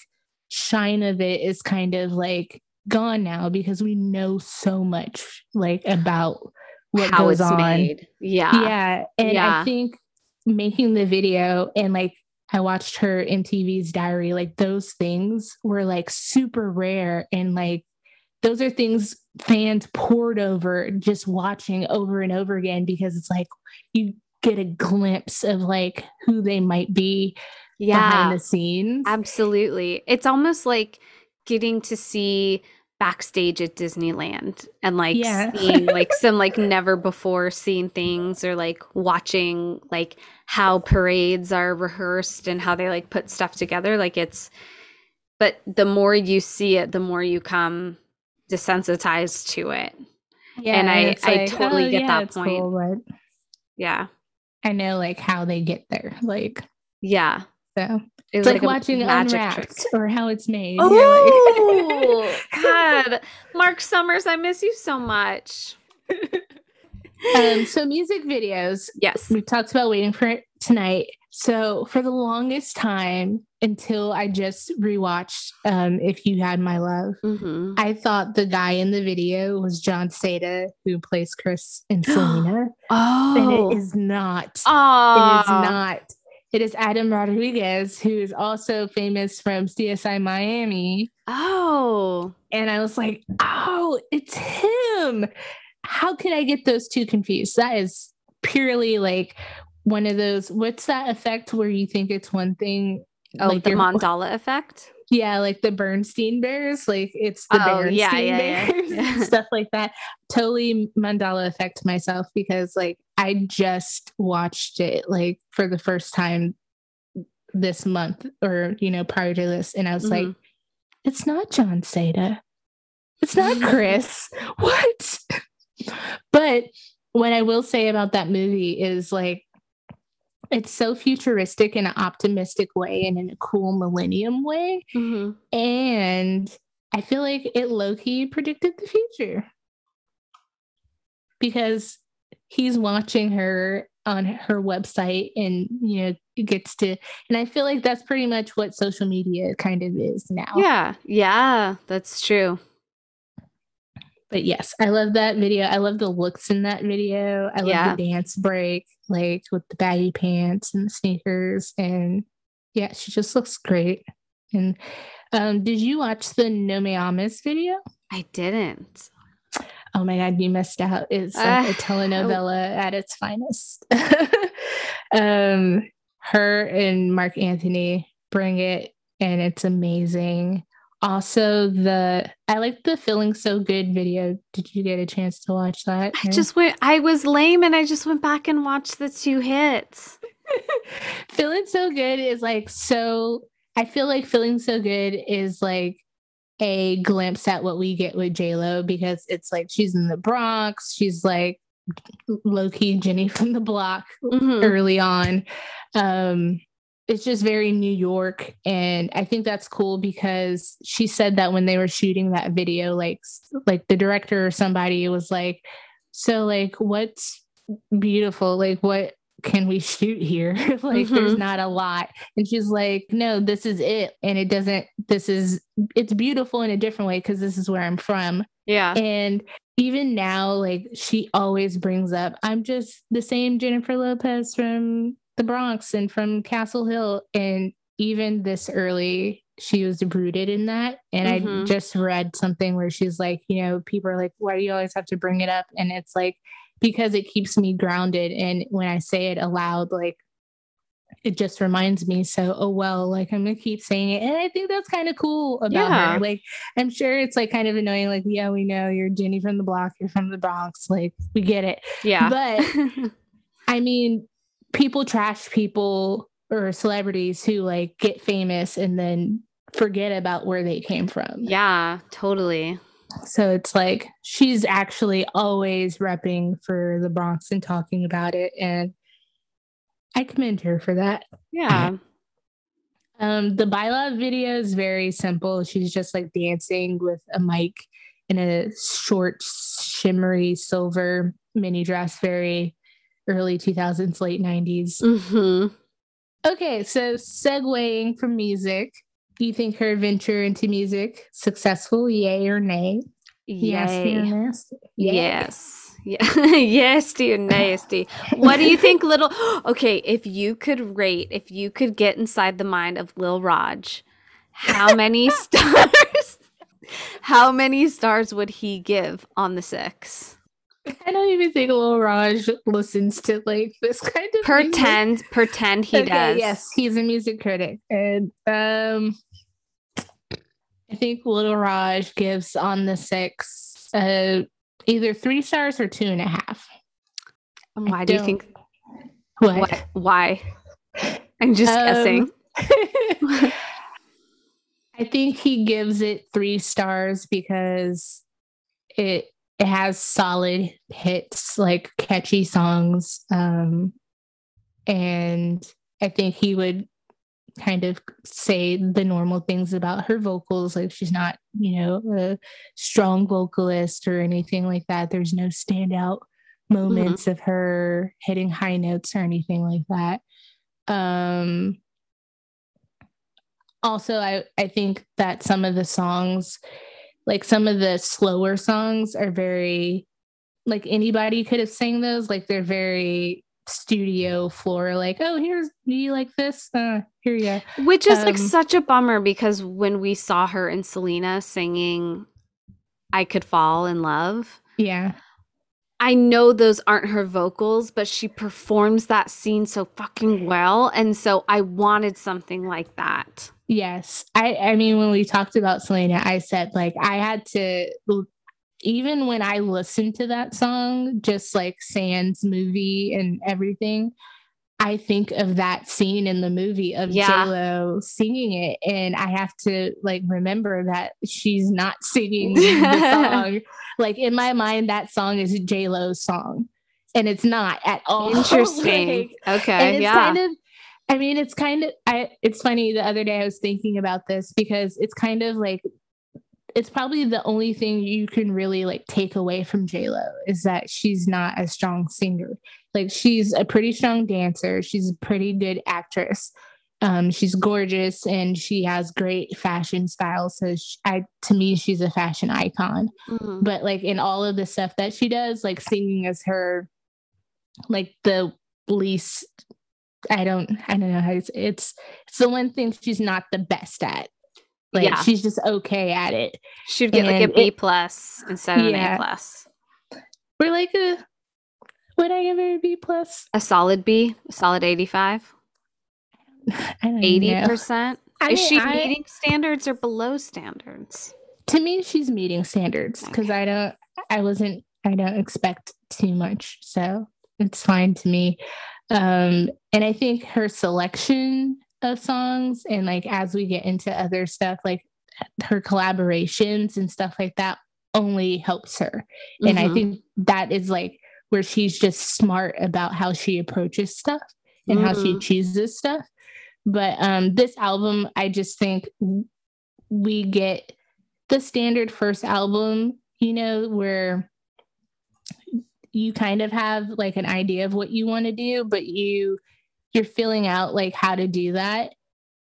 Speaker 2: shine of it is kind of like gone now because we know so much, like, about what
Speaker 1: how
Speaker 2: goes on
Speaker 1: made. Yeah.
Speaker 2: yeah and
Speaker 1: Yeah.
Speaker 2: i think making the video and like i watched her MTV's diary like those things were like super rare and like those are things fans poured over just watching over and over again because it's like you get a glimpse of like who they might be
Speaker 1: Yeah.
Speaker 2: behind the scenes
Speaker 1: Absolutely. It's almost like getting to see backstage at Disneyland and like
Speaker 2: Yeah.
Speaker 1: seeing like some like never before seen things or like watching like how parades are rehearsed and how they like put stuff together. Like it's, but the more you see it, the more you come desensitized to it.
Speaker 2: yeah
Speaker 1: And I-
Speaker 2: it's
Speaker 1: I totally oh, get that
Speaker 2: it's
Speaker 1: point.
Speaker 2: but
Speaker 1: Yeah.
Speaker 2: i know like how they get there like
Speaker 1: Yeah.
Speaker 2: so it's
Speaker 1: was
Speaker 2: like,
Speaker 1: a
Speaker 2: watching unwrapped or how it's made like-
Speaker 1: Oh, God. Marc Summers, I miss you so much.
Speaker 2: um, so music videos.
Speaker 1: Yes.
Speaker 2: We talked about waiting for it tonight. So for the longest time, until I just rewatched um, "If You Had My Love,"
Speaker 1: hmm
Speaker 2: I thought the guy in the video was Jon Seda, who plays Chris and Selena,
Speaker 1: Oh.
Speaker 2: and it is not. Oh. It is not. It is Adam Rodriguez, who is also famous from CSI Miami.
Speaker 1: Oh.
Speaker 2: And I was like, oh, it's him. How could I get those two confused? That is purely like one of those, what's that effect where you think it's one thing?
Speaker 1: Oh,
Speaker 2: like
Speaker 1: the Mandela effect.
Speaker 2: Yeah, like the Bernstein Bears, like it's the
Speaker 1: Oh,
Speaker 2: Bernstein
Speaker 1: yeah, yeah, yeah.
Speaker 2: Bears and stuff like that. Totally Mandela effect myself because like I just watched it like for the first time this month or you know prior to this, and I was like,
Speaker 1: Mhm.
Speaker 2: it's not Jon Seda. It's not Chris. what? But what I will say about that movie is like it's so futuristic in an optimistic way and in a cool millennium way.
Speaker 1: Mhm.
Speaker 2: And I feel like it low key predicted the future because he's watching her on her website and, you know, gets to, and I feel like that's pretty much what social media kind of is now.
Speaker 1: Yeah. Yeah. That's true.
Speaker 2: But yes, I love that video. I love the looks in that video. I love
Speaker 1: Yeah.
Speaker 2: the dance break, like with the baggy pants and the sneakers. And yeah, she just looks great. And um, did you watch the No Me Amas video?
Speaker 1: I didn't.
Speaker 2: Oh my God, you missed out. It's like
Speaker 1: Ah,
Speaker 2: a telenovela at its finest. um, her and Marc Anthony bring it, and it's amazing. Also the I like the feeling so good video. Did you get a chance to watch that?
Speaker 1: I just went I was lame and I just went back and watched the two hits.
Speaker 2: feeling so good is like so I feel like feeling so good is like a glimpse at what we get with J Lo because it's like she's in the Bronx, she's like low key Jenny from the block mm-hmm. early on. Um, it's just very New York. And I think that's cool because she said that when they were shooting that video, like like the director or somebody was like, so like what's beautiful? Like what can we shoot here? like mm-hmm. there's not a lot. And she's like, no, this is it. And it doesn't, this is it's beautiful in a different way because this is where I'm from.
Speaker 1: Yeah.
Speaker 2: And even now, like she always brings up, I'm just the same Jennifer Lopez from the Bronx and from Castle Hill. And even this early, she was rooted in that. And mm-hmm. I just read something where she's like, you know, people are like, why do you always have to bring it up? And it's like, because it keeps me grounded. And when I say it aloud, like it just reminds me so oh well like i'm gonna keep saying it and i think that's kind of cool about yeah. her like i'm sure it's like kind of annoying like yeah we know you're jenny from the block you're from the bronx like we get it
Speaker 1: yeah
Speaker 2: but i mean people trash people or celebrities who like get famous and then forget about where they came from
Speaker 1: yeah totally
Speaker 2: so it's like she's actually always repping for the bronx and talking about it and I commend her for that.
Speaker 1: Yeah.
Speaker 2: Um, the Baila video is very simple. She's just like dancing with a mic in a short, shimmery silver mini dress, very early 2000s, late 90s.
Speaker 1: Mm-hmm.
Speaker 2: Okay, so segueing from music, do you think her venture into music successful? Yay or nay?
Speaker 1: Yay. Yes. Yes. Yeah. yes, dear nasty. What do you think, little? Okay, if you could rate, if you could get inside the mind of Lil Raj, how many stars? how many stars would he give on the six?
Speaker 2: I don't even think Lil Raj listens to like this kind of
Speaker 1: pretend. Music. Pretend he okay, does.
Speaker 2: Yes, he's a music critic, and um, I think Little Raj gives on the six. Uh, either three stars or two and a half.
Speaker 1: Why do you think?
Speaker 2: What? what?
Speaker 1: Why? I'm just um, guessing.
Speaker 2: I think he gives it three stars because it it has solid hits, like catchy songs. Um, and I think he would kind of say the normal things about her vocals like she's not you know a strong vocalist or anything like that there's no standout moments mm-hmm. of her hitting high notes or anything like that um also i i think that some of the songs like some of the slower songs are very like anybody could have sang those. Like they're very studio floor like oh here's me like this? Uh here you go
Speaker 1: which is um, like such a bummer because when we saw her and selena singing i could fall in love
Speaker 2: yeah.
Speaker 1: I know those aren't her vocals but she performs that scene so fucking well. And so i wanted something like that
Speaker 2: yes i i mean when we talked about selena i said like i had to even when I listen to that song, just like Sans movie and everything, I think of that scene in the movie of yeah. Lo singing it, and I have to like remember that she's not singing the song. Like in my mind, that song is J Lo's song, and it's not at all.
Speaker 1: Interesting. like, okay, yeah.
Speaker 2: Kind of, I mean, it's kind of. I. It's funny. The other day, I was thinking about this because it's kind of like it's probably the only thing you can really like take away from J Lo is that she's not a strong singer. Like she's a pretty strong dancer. She's a pretty good actress. Um, she's gorgeous and she has great fashion style. So she, I, to me, she's a fashion icon. Mm-hmm. But like in all of the stuff that she does, like singing is her, like the least. I don't. I don't know how it's. It's it's the one thing she's not the best at. Like yeah. she's just okay at it.
Speaker 1: She'd get and like a B plus instead of yeah. an A plus.
Speaker 2: We're like a would I give her a B plus?
Speaker 1: A solid B, a solid eighty five. Eighty percent. Is mean, she I, meeting standards or below standards?
Speaker 2: To me, she's meeting standards because okay. I don't. I wasn't. I don't expect too much, so it's fine to me. Um, and I think her selection of songs and like as we get into other stuff, like her collaborations and stuff like that only helps her. Mm-hmm. And I mm-hmm. think that is like where she's just smart about how she approaches stuff and mm-hmm. how she mm-hmm. chooses stuff. But um this album, I just think we get the standard first album, you know, where you kind of have like an idea of what you want to do, but you you're filling out like how to do that.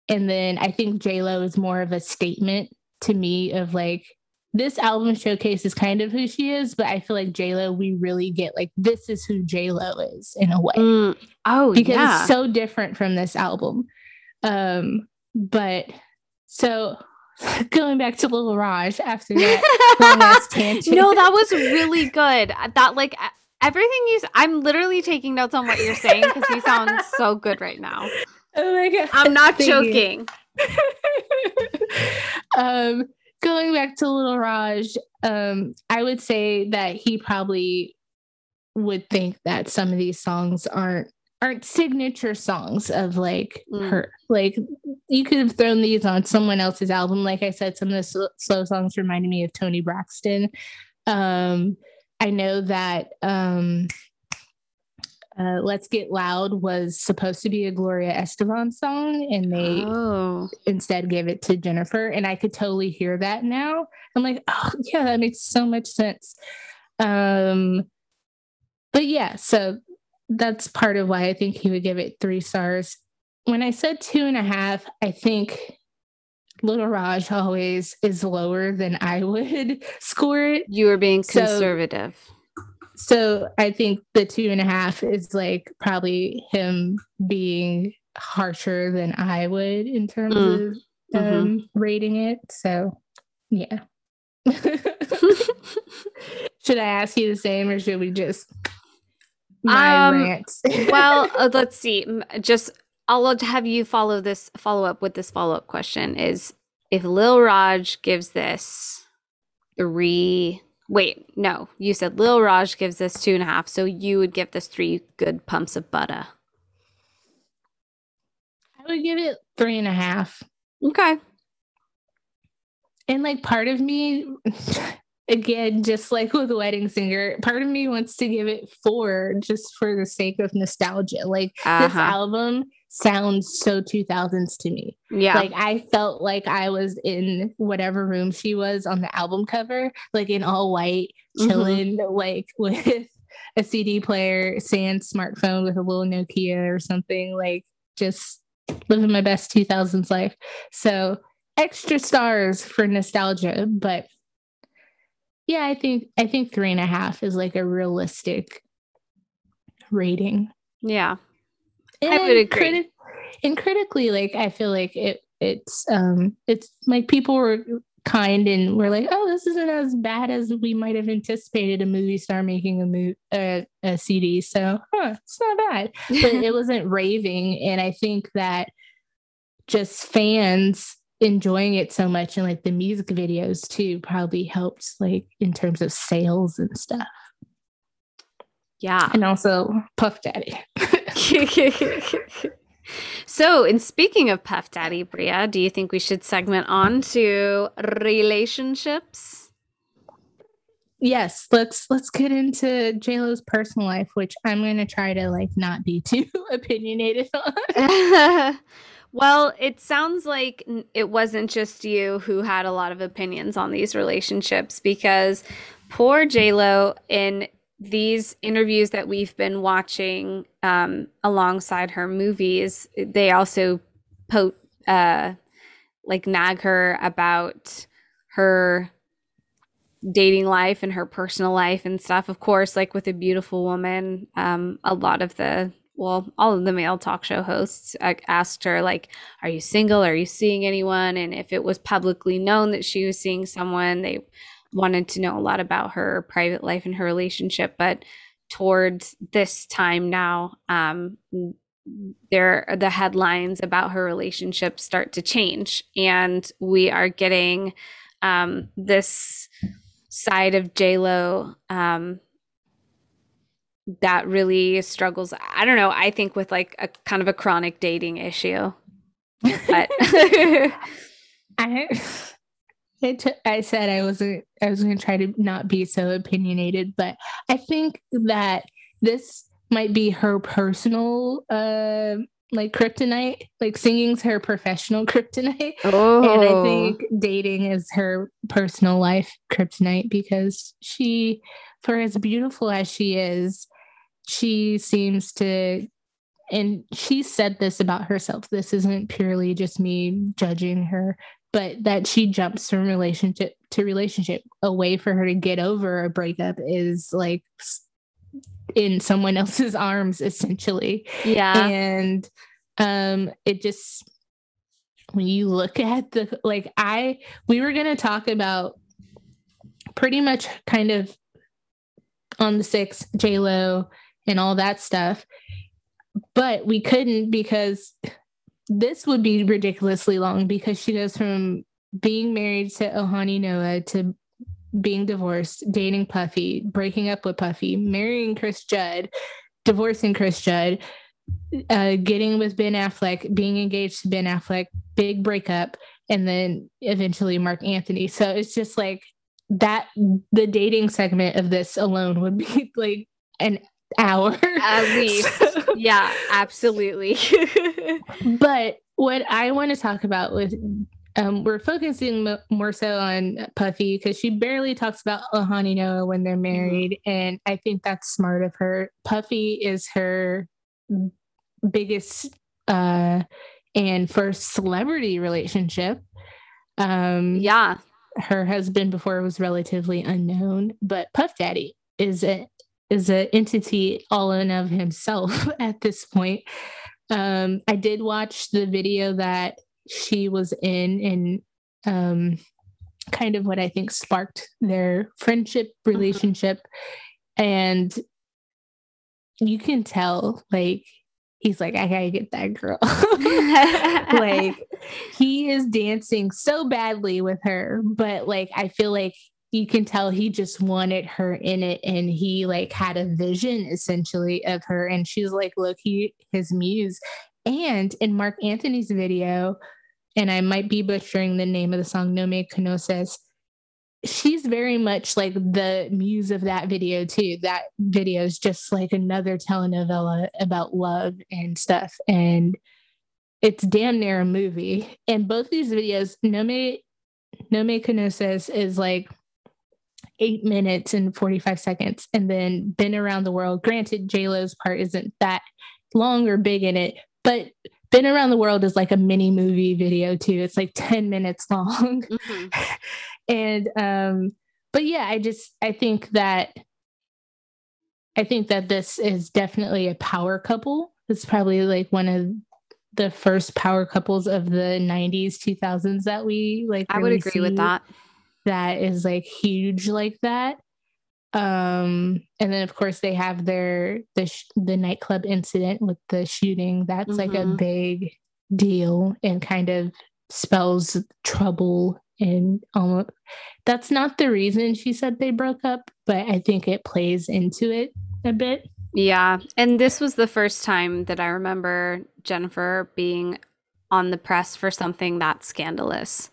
Speaker 2: And then I think J Lo is more of a statement to me of like this album showcases kind of who she is, but I feel like J Lo, we really get like this is who J Lo is in a way. Mm.
Speaker 1: Oh,
Speaker 2: because
Speaker 1: yeah.
Speaker 2: it's so different from this album. Um, but so going back to Lil Raj after that
Speaker 1: tangent. No, that was really good. That like everything you. I'm literally taking notes on what you're saying because you sound so good right now.
Speaker 2: Oh my god!
Speaker 1: I'm not joking.
Speaker 2: um, going back to Little Raj, um, I would say that he probably would think that some of these songs aren't aren't signature songs of like mm. her. Like you could have thrown these on someone else's album. Like I said, some of the sl- slow songs reminded me of Toni Braxton. Um, I know that um, uh, Let's Get Loud was supposed to be a Gloria Estefan song, and they oh. instead gave it to Jennifer. And I could totally hear that now. I'm like, oh, yeah, that makes so much sense. Um, but yeah, so that's part of why I think he would give it three stars. When I said two and a half, I think Lil Raj always is lower than I would score it.
Speaker 1: You were being conservative.
Speaker 2: So, so I think the two and a half is like probably him being harsher than I would in terms mm. of um, mm-hmm. rating it. So yeah. should I ask you the same or should we just
Speaker 1: my um, rants? well, uh, let's see. Just I'll have you follow this follow up with this follow up question is if Lil Raj gives this three wait, no, you said Lil Raj gives this two and a half, so you would give this three good pumps of butter.
Speaker 2: I would give it three and a half.
Speaker 1: Okay.
Speaker 2: And like part of me again, just like with the wedding singer, part of me wants to give it four just for the sake of nostalgia. Like uh-huh. this album sounds so 2000s to me.
Speaker 1: Yeah.
Speaker 2: Like I felt like I was in whatever room she was on the album cover, like in all white, mm-hmm. chilling, mm-hmm. like with a CD player, sans smartphone with a little Nokia or something, like just living my best 2000s life. So extra stars for nostalgia, but yeah, I think I think three and a half is like a realistic rating.
Speaker 1: Yeah.
Speaker 2: And I would agree. Criti- and critically, like I feel like it it's um it's like people were kind and we're like, oh, this isn't as bad as we might have anticipated a movie star making a movie uh, a CD. So huh, it's not bad. But it wasn't raving. And I think that just fans enjoying it so much and like the music videos too probably helped like in terms of sales and stuff.
Speaker 1: Yeah.
Speaker 2: And also Puff Daddy.
Speaker 1: so, in speaking of Puff Daddy, Bria, do you think we should segment on to relationships?
Speaker 2: Yes, let's let's get into JLo's personal life, which I'm gonna try to like not be too opinionated on.
Speaker 1: Well, it sounds like it wasn't just you who had a lot of opinions on these relationships because poor JLo in these interviews that we've been watching um, alongside her movies, they also po- uh, like nag her about her dating life and her personal life and stuff. Of course, like with a beautiful woman, um, a lot of the well, all of the male talk show hosts asked her, like, are you single? Are you seeing anyone? And if it was publicly known that she was seeing someone, they wanted to know a lot about her private life and her relationship. But towards this time now, um, there the headlines about her relationship start to change and we are getting um, this side of j lo um, that really struggles i don't know i think with like a kind of a chronic dating issue but
Speaker 2: I, I, t- I said I wasn't I was going to try to not be so opinionated, but I think that this might be her personal uh like kryptonite like singing's her professional kryptonite oh. and i oh. think dating is her personal life kryptonite because she for as beautiful as she is she seems to and she said this about herself this isn't purely just me judging her but that she jumps from relationship to relationship a way for her to get over a breakup is like in someone else's arms essentially.
Speaker 1: Yeah.
Speaker 2: And um it just when you look at the like i we were going to talk about pretty much kind of on the six j lo and all that stuff but we couldn't because this would be ridiculously long because she goes from being married to Ojani Noa to being divorced, dating Puffy, breaking up with Puffy, marrying Chris Judd, divorcing Chris Judd, uh, getting with Ben Affleck, being engaged to Ben Affleck, big breakup, and then eventually Marc Anthony. So it's just like that the dating segment of this alone would be like an hour.
Speaker 1: At least. yeah, absolutely.
Speaker 2: but what I want to talk about with um, we're focusing mo- more so on Puffy because she barely talks about Ojani Noa when they're mm-hmm. married, mm-hmm. and I think that's smart of her. Puffy is her biggest uh, and first celebrity relationship. Um,
Speaker 1: yeah,
Speaker 2: her husband before was relatively unknown, but Puff Daddy is a is an entity all in of himself at this point. Um, I did watch the video that she was in and um, kind of what I think sparked their friendship mm-hmm. relationship. Mm-hmm. And you can tell, like, he's like, I gotta get that girl. like, he is dancing so badly with her, but like, I feel like you can tell he just wanted her in it and he like had a vision essentially of her and she's like look he his muse. And in Marc Anthony's video and i might be butchering the name of the song no me conoces she's very much like the muse of that video too. That video is just like another telenovela about love and stuff and it's damn near a movie. And both these videos no me no me conoces is like eight minutes and 45 seconds and then been around the world. Granted, JLo's part isn't that long or big in it, but been around the world is like a mini movie video too. It's like 10 minutes long. Mm-hmm. and um, but yeah, I just I think that I think that this is definitely a power couple. It's probably like one of the first power couples of the 90s 2000s that we like
Speaker 1: i would agree with that
Speaker 2: that is like huge like that um and then of course they have their the sh- the nightclub incident with the shooting that's mm-hmm. like a mm-hmm. big deal and kind of spells trouble and almost that's not the reason she said they broke up but i think it plays into it a bit
Speaker 1: yeah and this was the first time that i remember jennifer being on the press for something that scandalous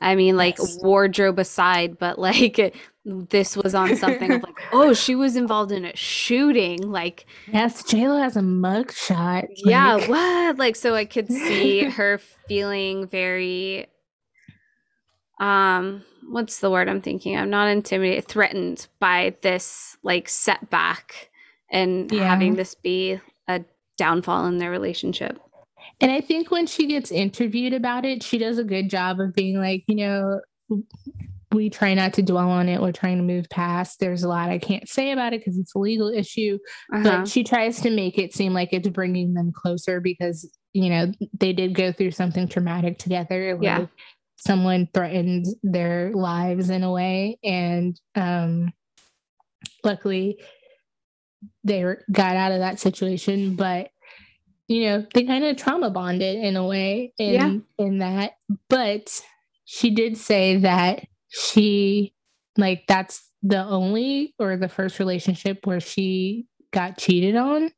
Speaker 1: I mean, like yes. wardrobe aside, but like this was on something of like, oh, she was involved in a shooting. Like,
Speaker 2: yes, JLo has a mugshot.
Speaker 1: Yeah, what? Like, so I could see her feeling very, um, what's the word I'm thinking? I'm not intimidated, threatened by this like setback and yeah. having this be a downfall in their relationship.
Speaker 2: And I think when she gets interviewed about it, she does a good job of being like, you know, we try not to dwell on it. We're trying to move past. There's a lot I can't say about it because it's a legal issue. Uh-huh. But she tries to make it seem like it's bringing them closer because, you know, they did go through something traumatic together.
Speaker 1: Like yeah.
Speaker 2: someone threatened their lives in a way. And um, luckily, they got out of that situation. But you know, they kind of trauma bonded in a way in yeah. in that. But she did say that she like that's the only or the first relationship where she got cheated on.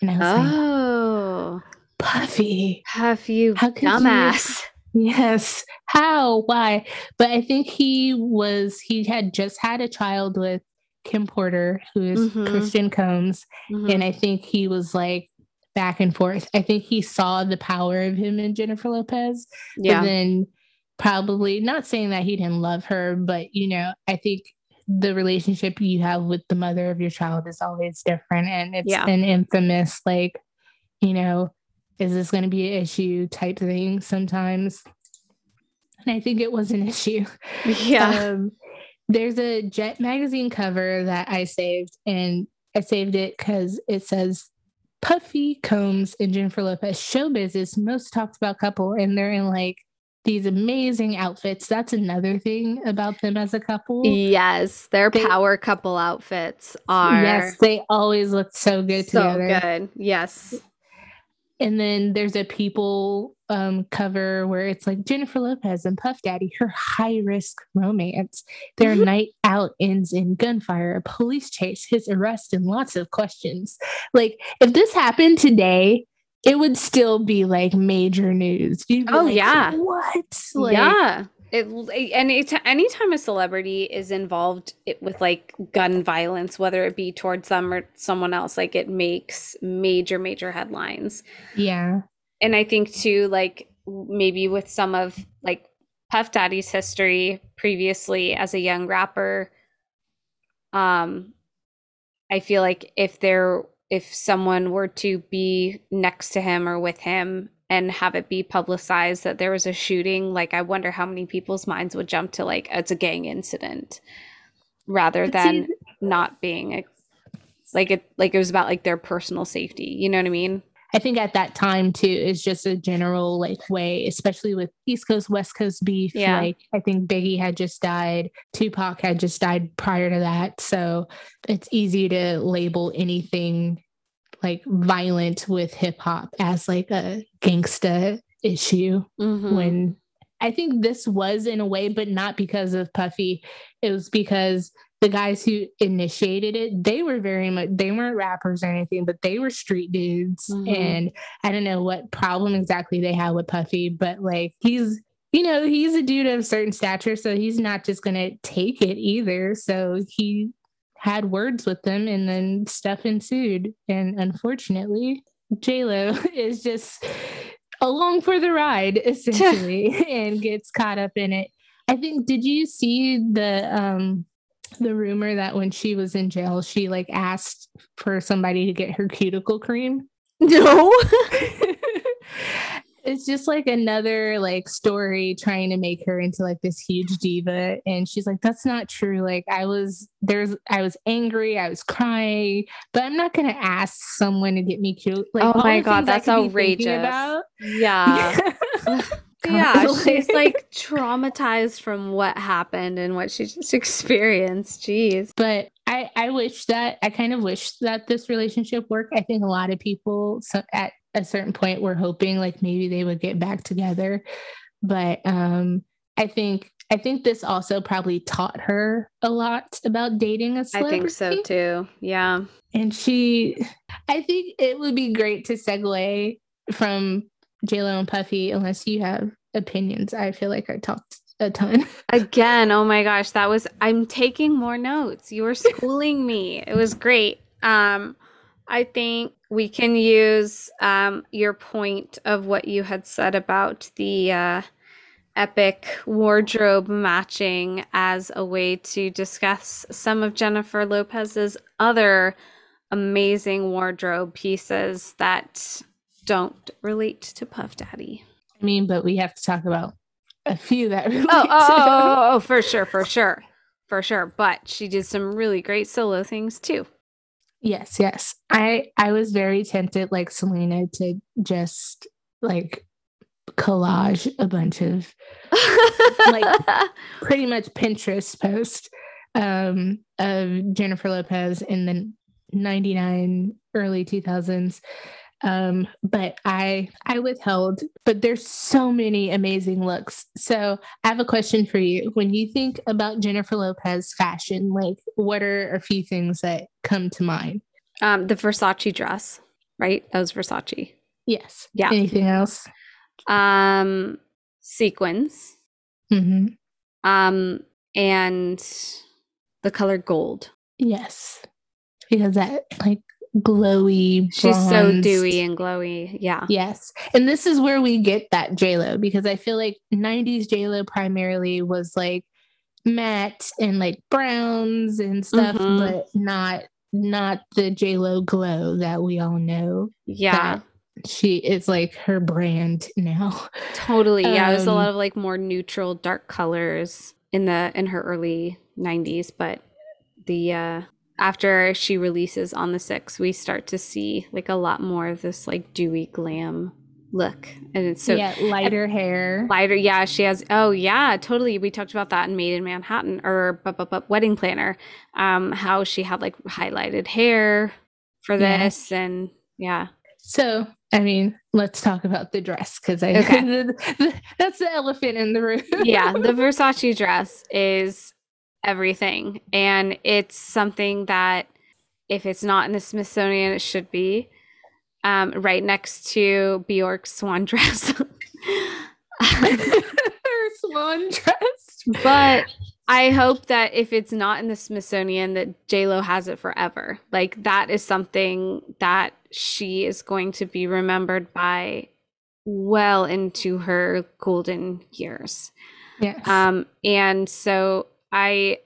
Speaker 1: And I was like, oh.
Speaker 2: like, Puffy.
Speaker 1: Have you how dumbass.
Speaker 2: You? Yes. How? Why? But I think he was he had just had a child with Kim Porter, who is mm-hmm. Christian Combs. Mm-hmm. And I think he was like back and forth. I think he saw the power of him and Jennifer Lopez. Yeah. But then probably not saying that he didn't love her, but you know, I think the relationship you have with the mother of your child is always different. And it's yeah. an infamous, like, you know, is this going to be an issue type thing sometimes? And I think it was an issue.
Speaker 1: Yeah. Um,
Speaker 2: there's a Jet magazine cover that I saved, and I saved it because it says Puffy Combs and Jennifer Lopez showbiz's most talked about couple, and they're in like these amazing outfits. That's another thing about them as a couple.
Speaker 1: Yes, their they, power couple outfits are. Yes,
Speaker 2: they always look so good so
Speaker 1: together. good. Yes.
Speaker 2: And then there's a people um, cover where it's like Jennifer Lopez and Puff Daddy, her high risk romance. Their mm-hmm. night out ends in gunfire, a police chase, his arrest, and lots of questions. Like, if this happened today, it would still be like major news.
Speaker 1: oh
Speaker 2: like,
Speaker 1: yeah,
Speaker 2: what?
Speaker 1: Like, yeah. It, and it, anytime a celebrity is involved with like gun violence, whether it be towards them or someone else, like it makes major, major headlines.
Speaker 2: Yeah.
Speaker 1: And I think too, like maybe with some of like Puff Daddy's history previously as a young rapper, um, I feel like if there if someone were to be next to him or with him and have it be publicized that there was a shooting like i wonder how many people's minds would jump to like it's a gang incident rather than not being a like it like it was about like their personal safety you know what i mean
Speaker 2: I think at that time too is just a general like way, especially with East Coast West Coast beef. Yeah. Like I think Biggie had just died, Tupac had just died prior to that, so it's easy to label anything like violent with hip hop as like a gangsta issue mm-hmm. when I think this was in a way, but not because of Puffy. It was because the guys who initiated it, they were very much, they weren't rappers or anything, but they were street dudes. Mm-hmm. And I don't know what problem exactly they had with Puffy, but like he's, you know, he's a dude of certain stature. So he's not just going to take it either. So he had words with them and then stuff ensued. And unfortunately, JLo is just along for the ride essentially and gets caught up in it. I think did you see the um the rumor that when she was in jail, she like asked for somebody to get her cuticle cream.
Speaker 1: No.
Speaker 2: It's just like another like story trying to make her into like this huge diva and she's like that's not true like i was there's i was angry i was crying but i'm not gonna ask someone to get me cute
Speaker 1: like oh my god that's outrageous yeah yeah, she's like traumatized from what happened and what she just experienced. Jeez.
Speaker 2: But I, I wish that I kind of wish that this relationship worked. I think a lot of people so at a certain point we're hoping like maybe they would get back together. But um I think I think this also probably taught her a lot about dating a celebrity.
Speaker 1: I think so too. Yeah.
Speaker 2: And she I think it would be great to segue from JLo and Puffy, unless you have opinions. I feel like I talked a ton.
Speaker 1: Again, oh my gosh, that was I'm taking more notes. You were schooling me. It was great. Um, I think we can use um, your point of what you had said about the uh, epic wardrobe matching as a way to discuss some of Jennifer Lopez's other amazing wardrobe pieces that don't relate to Puff Daddy.
Speaker 2: I mean, but we have to talk about a few that
Speaker 1: relate oh, oh, oh, oh, oh, for sure, for sure, for sure. But she did some really great solo things too.
Speaker 2: Yes, yes. I I was very tempted, like Selena, to just like collage a bunch of like pretty much Pinterest post um of Jennifer Lopez in the 99 early 2000s Um, but I I withheld. But there's so many amazing looks. So I have a question for you. When you think about Jennifer Lopez fashion, like what are a few things that come to mind?
Speaker 1: Um, the Versace dress, right? That was Versace.
Speaker 2: Yes.
Speaker 1: Yeah.
Speaker 2: Anything else?
Speaker 1: Um, sequins.
Speaker 2: Mm-hmm.
Speaker 1: Um, and the color gold.
Speaker 2: Yes. Because that like glowy.
Speaker 1: She's so dewy and glowy. Yeah.
Speaker 2: Yes. And this is where we get that JLo because I feel like 90s JLo primarily was like matte and like browns and stuff,
Speaker 1: Mhm.
Speaker 2: but not not the JLo glow that we all know.
Speaker 1: Yeah.
Speaker 2: She is like her brand now.
Speaker 1: Totally. Yeah. it was a
Speaker 2: Um,
Speaker 1: lot of like more neutral, dark colors in the in her early 90s, but the uh after she releases on the 6th, we start to see like a lot more of this like dewy glam look. And it's so
Speaker 2: yeah, lighter hair.
Speaker 1: lighter. Yeah, she has. Oh, yeah, totally. We talked about that in Maid in Manhattan or bu- bu- bu- Wedding Planner. Um, how she had like highlighted hair for
Speaker 2: Yeah.
Speaker 1: this, and yeah,
Speaker 2: So, I mean, let's talk about the dress because I
Speaker 1: Okay.
Speaker 2: that's the elephant in the room.
Speaker 1: yeah. The Versace dress is everything, and it's something that if it's not in the Smithsonian, it should be. Um, right next to Bjork's swan dress.
Speaker 2: her swan dress.
Speaker 1: but I hope that if it's not in the Smithsonian, that J Lo has it forever. Like that is something that she is going to be remembered by well into her golden years.
Speaker 2: Yes.
Speaker 1: Um, and so I,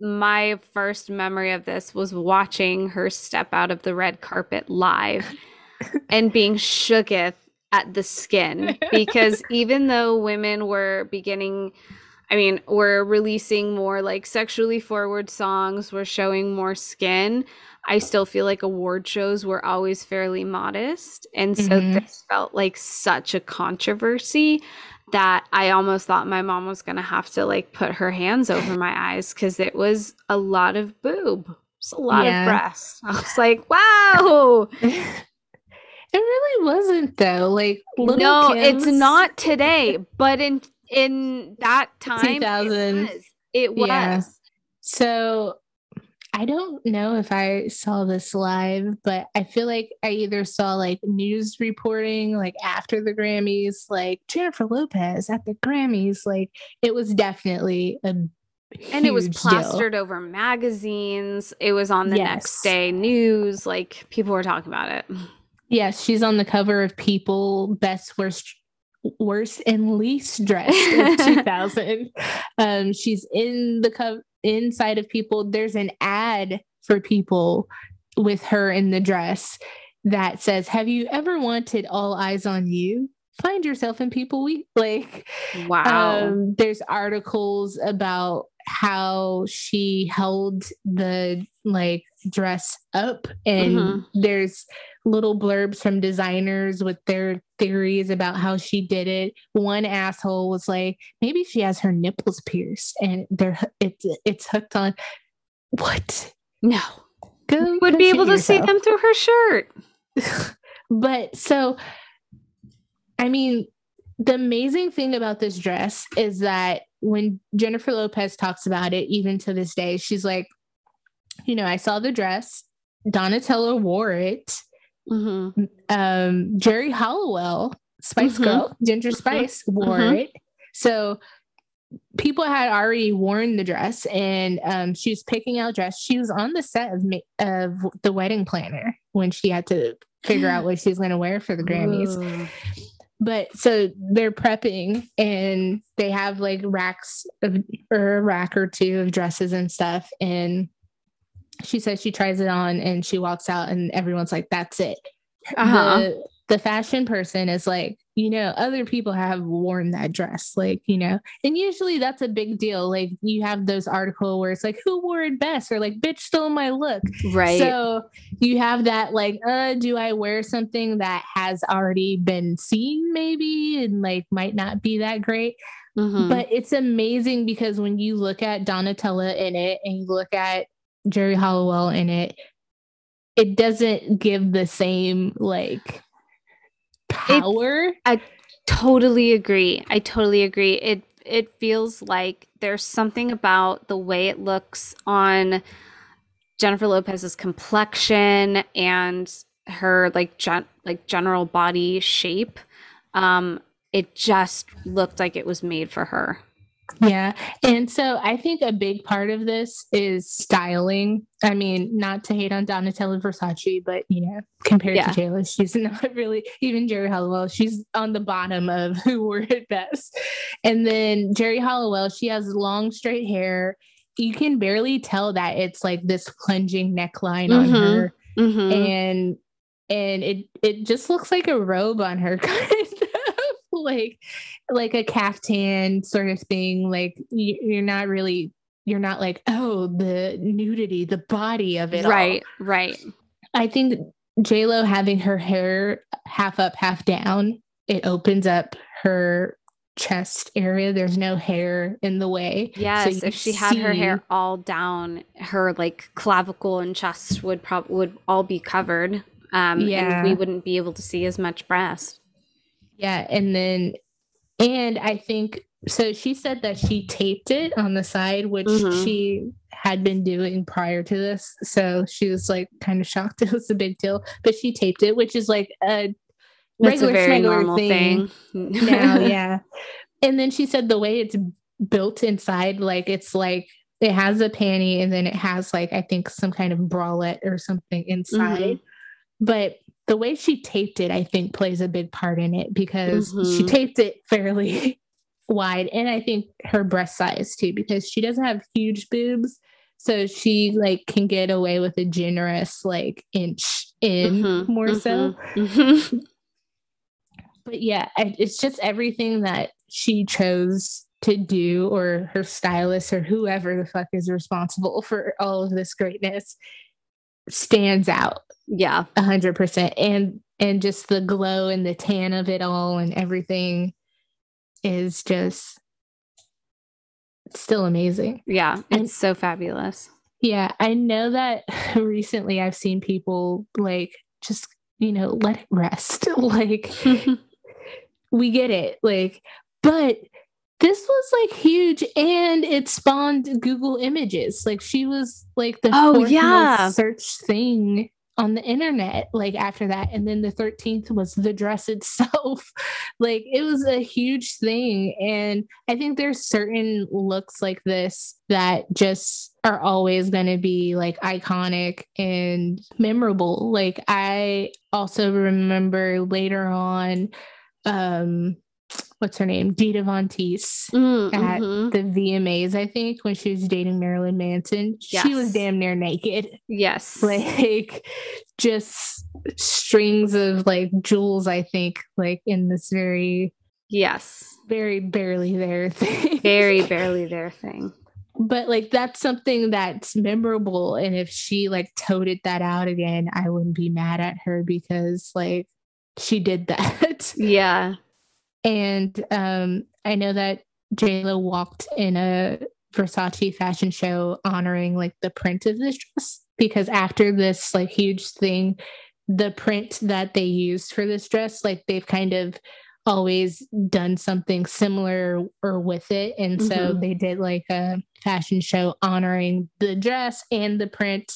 Speaker 1: my first memory of this was watching her step out of the red carpet live and being shooketh at the skin because even though women were beginning I mean, we're releasing more like sexually forward songs, we're showing more skin. I still feel like award shows were always fairly modest. And so
Speaker 2: Mhm.
Speaker 1: this felt like such a controversy that I almost thought my mom was going to have to like put her hands over my eyes because it was a lot of boob. It's a lot
Speaker 2: Yeah.
Speaker 1: of breasts. I was like, wow.
Speaker 2: It really wasn't though. Like Little
Speaker 1: no, it's not today, but in in that time,
Speaker 2: 2000.
Speaker 1: it was. It was.
Speaker 2: Yeah. So I don't know if I saw this live, but I feel like I either saw like news reporting like after the Grammys, like Jennifer Lopez at the Grammys. Like it was definitely a
Speaker 1: and it was
Speaker 2: huge deal.
Speaker 1: plastered over magazines. It was on the
Speaker 2: Yes.
Speaker 1: next day news. Like people were talking about it.
Speaker 2: Yes, she's on the cover of People Best Worst Worst and Least Dressed of 2000. um, she's in the co- inside of People. There's an ad for People with her in the dress that says, "Have you ever wanted all eyes on you? Find yourself in People Week." Like,
Speaker 1: Wow.
Speaker 2: um, there's articles about how she held the like dress up and
Speaker 1: Mhm.
Speaker 2: there's little blurbs from designers with their theories about how she did it one asshole was like maybe she has her nipples pierced and they're it's it's hooked on what
Speaker 1: no.
Speaker 2: go
Speaker 1: Would be able to see them through her shirt.
Speaker 2: but so i mean the amazing thing about this dress is that when jennifer lopez talks about it even to this day she's like you know i saw the dress. Donatella wore it.
Speaker 1: Hmm
Speaker 2: um Geri Halliwell spice
Speaker 1: Mhm.
Speaker 2: girl ginger spice wore
Speaker 1: Mhm.
Speaker 2: it. So people had already worn the dress and um, she was picking out dress. She was on the set of, of the wedding planner when she had to figure out what she was going to wear for the grammys.
Speaker 1: Ooh.
Speaker 2: But so they're prepping and they have like racks of or a rack or two of dresses and stuff and she says she tries it on and she walks out and everyone's like that's it
Speaker 1: Uh-huh.
Speaker 2: the, the fashion person is like you know other people have worn that dress like you know and usually that's a big deal like you have those article where it's like who wore it best or like bitch stole my look
Speaker 1: Right.
Speaker 2: so you have that like, uh, do I wear something that has already been seen maybe and like might not be that great?
Speaker 1: Mhm.
Speaker 2: But it's amazing because when you look at Donatella in it and you look at Geri Halliwell in it, it doesn't give the same like power.
Speaker 1: It's, I totally agree. I totally agree. It it feels like there's something about the way it looks on Jennifer Lopez's complexion and her like gen- like general body shape. Um, it just looked like it was made for her.
Speaker 2: Yeah. And so I think a big part of this is styling. I mean, not to hate on Donatella Versace, but you know, compared yeah. to JLo, she's not really even Geri Halliwell. She's on the bottom of who wore it best. And then Geri Halliwell, she has long straight hair. You can barely tell that it's like this plunging neckline mm-hmm. on her. Mm-hmm. And and it it just looks like a robe on her kind of like like a caftan sort of thing like you're not really you're not like oh the nudity the body of it
Speaker 1: right
Speaker 2: all.
Speaker 1: right
Speaker 2: i think j lo having her hair half up half down it opens up her chest area there's no hair in the way
Speaker 1: yes so if she see... had her hair all down her like clavicle and chest would probably would all be covered um yeah. and we wouldn't be able to see as much breast
Speaker 2: yeah. And then, and I think, so she said that she taped it on the side, which mm-hmm. she had been doing prior to this. So she was like kind of shocked it was a big deal, but she taped it, which is like a
Speaker 1: regular, a very normal thing,
Speaker 2: thing. now. Yeah. And then she said the way it's built inside, like it's like it has a panty and then it has like I think some kind of bralette or something inside. Mm-hmm. But the way she taped it, I think, plays a big part in it because mm-hmm. she taped it fairly wide. And I think her breast size too, because she doesn't have huge boobs. So she like can get away with a generous like inch in mm-hmm. more mm-hmm. so. But yeah, it's just everything that she chose to do or her stylist or whoever the fuck is responsible for all of this greatness stands out
Speaker 1: yeah.
Speaker 2: A hundred percent. And and just the glow and the tan of it all and everything is just still amazing.
Speaker 1: Yeah. It's and, so fabulous.
Speaker 2: Yeah. I know that recently I've seen people like just, you know, let it rest. like we get it. Like, but this was like huge and it spawned Google images. Like she was like the
Speaker 1: oh yeah.
Speaker 2: search thing on the internet like after that and then the 13th was the dress itself. Like it was a huge thing and i think there's certain looks like this that just are always going to be like iconic and memorable. Like i also remember later on um what's her name, Dita Von Teese mm, at mm-hmm. the VMAs, I think, when she was dating Marilyn Manson. Yes. She was damn near naked.
Speaker 1: Yes.
Speaker 2: Like just strings of like jewels, I think, like in this very
Speaker 1: Yes.
Speaker 2: Very barely there thing.
Speaker 1: Very barely there thing.
Speaker 2: But like that's something that's memorable. And if she like toted that out again, I wouldn't be mad at her because like she did that.
Speaker 1: Yeah.
Speaker 2: And um, I know that JLo walked in a Versace fashion show honoring like the print of this dress because after this like huge thing, the print that they used for this dress, like they've kind of always done something similar or with it. And mm-hmm. so they did like a fashion show honoring the dress and the print.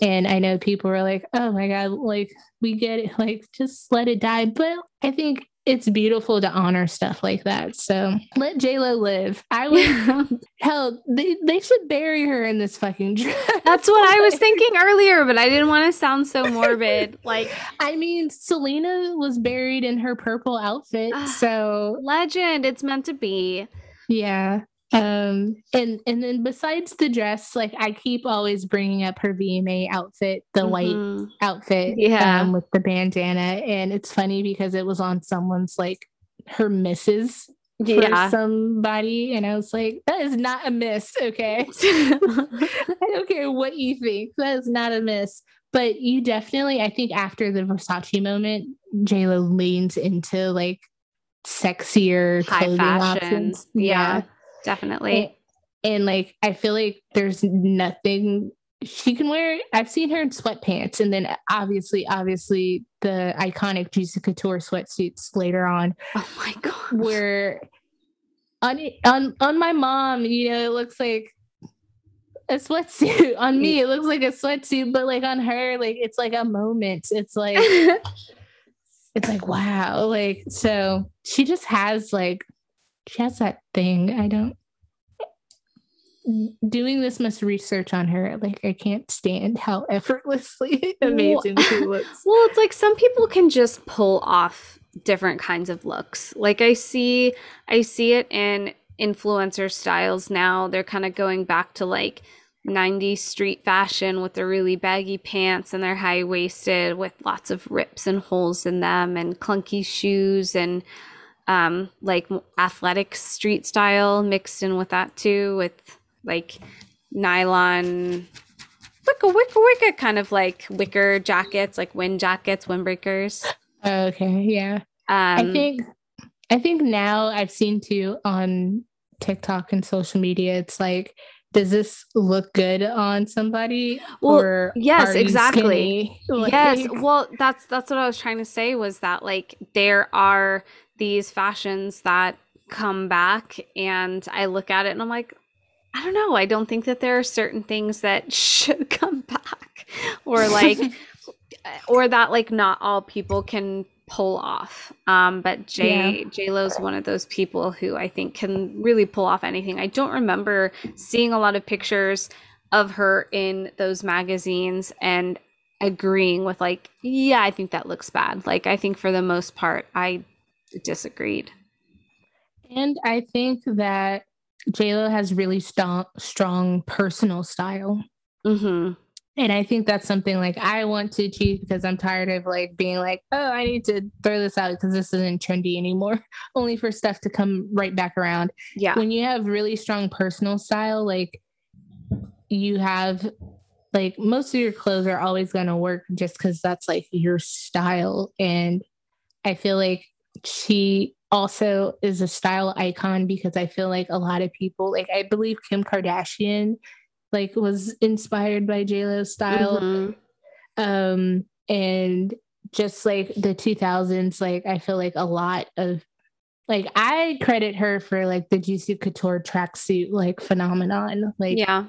Speaker 2: And I know people were like, oh my God, like we get it, like just let it die. But I think it's beautiful to honor stuff like that. So let J Lo live. I would hell, they, they should bury her in this fucking dress.
Speaker 1: That's what I was thinking earlier, but I didn't want to sound so morbid. Like
Speaker 2: I mean, Selena was buried in her purple outfit. Ah, so
Speaker 1: legend. It's meant to be.
Speaker 2: Yeah um and and then besides the dress like i keep always bringing up her vma outfit the mm-hmm. white outfit
Speaker 1: yeah. um,
Speaker 2: with the bandana. And it's funny because it was on someone's like her misses yeah. somebody. And i was like that is not a miss. Okay. I don't care what you think. That is not a miss. But you definitely i think after the versace moment j-lo leans into like sexier
Speaker 1: high clothing fashion. options. yeah. yeah
Speaker 2: definitely. And, and like I feel like there's nothing she can wear I've seen her in sweatpants and then obviously obviously the iconic Juicy Couture sweatsuits later on.
Speaker 1: Oh my god.
Speaker 2: Where on on on my mom, you know, it looks like a sweatsuit. On me, it looks like a sweatsuit, but like on her, like it's like a moment. It's like it's like wow. Like so she just has like she has that thing. I don't doing this much research on her, like I can't stand how effortlessly amazing well, she looks.
Speaker 1: Well, it's like some people can just pull off different kinds of looks. Like I see I see it in influencer styles now. They're kind of going back to like 90s street fashion with the really baggy pants and they're high waisted with lots of rips and holes in them and clunky shoes and um, like athletic street style mixed in with that too with like nylon wicka wicka wicka kind of like wicker jackets, like wind jackets, windbreakers.
Speaker 2: Okay, yeah. Um, I think I think now I've seen too on TikTok and social media. It's like, does this look good on somebody?
Speaker 1: Well, or yes, exactly. Like, yes. Well, that's that's what I was trying to say was that like there are these fashions that come back and I look at it and I'm like, I don't know. I don't think that there are certain things that should come back or like or that like not all people can pull off. Um, but J yeah. J Lo's one of those people who I think can really pull off anything. I don't remember seeing a lot of pictures of her in those magazines and agreeing with like, yeah, I think that looks bad. Like I think for the most part, I disagreed.
Speaker 2: And I think that JLo has really strong, strong personal style. Mm-hmm. And I think that's something like I want to achieve because I'm tired of like being like, oh, I need to throw this out because this isn't trendy anymore, only for stuff to come right back around.
Speaker 1: Yeah.
Speaker 2: When you have really strong personal style, like you have like most of your clothes are always going to work just because that's like your style. And I feel like she also is a style icon because I feel like a lot of people, like I believe Kim Kardashian, like was inspired by JLo's style. Mm-hmm. Um, and just like the 2000s, like I feel like a lot of like I credit her for like the Juicy Couture tracksuit like phenomenon. Like
Speaker 1: yeah.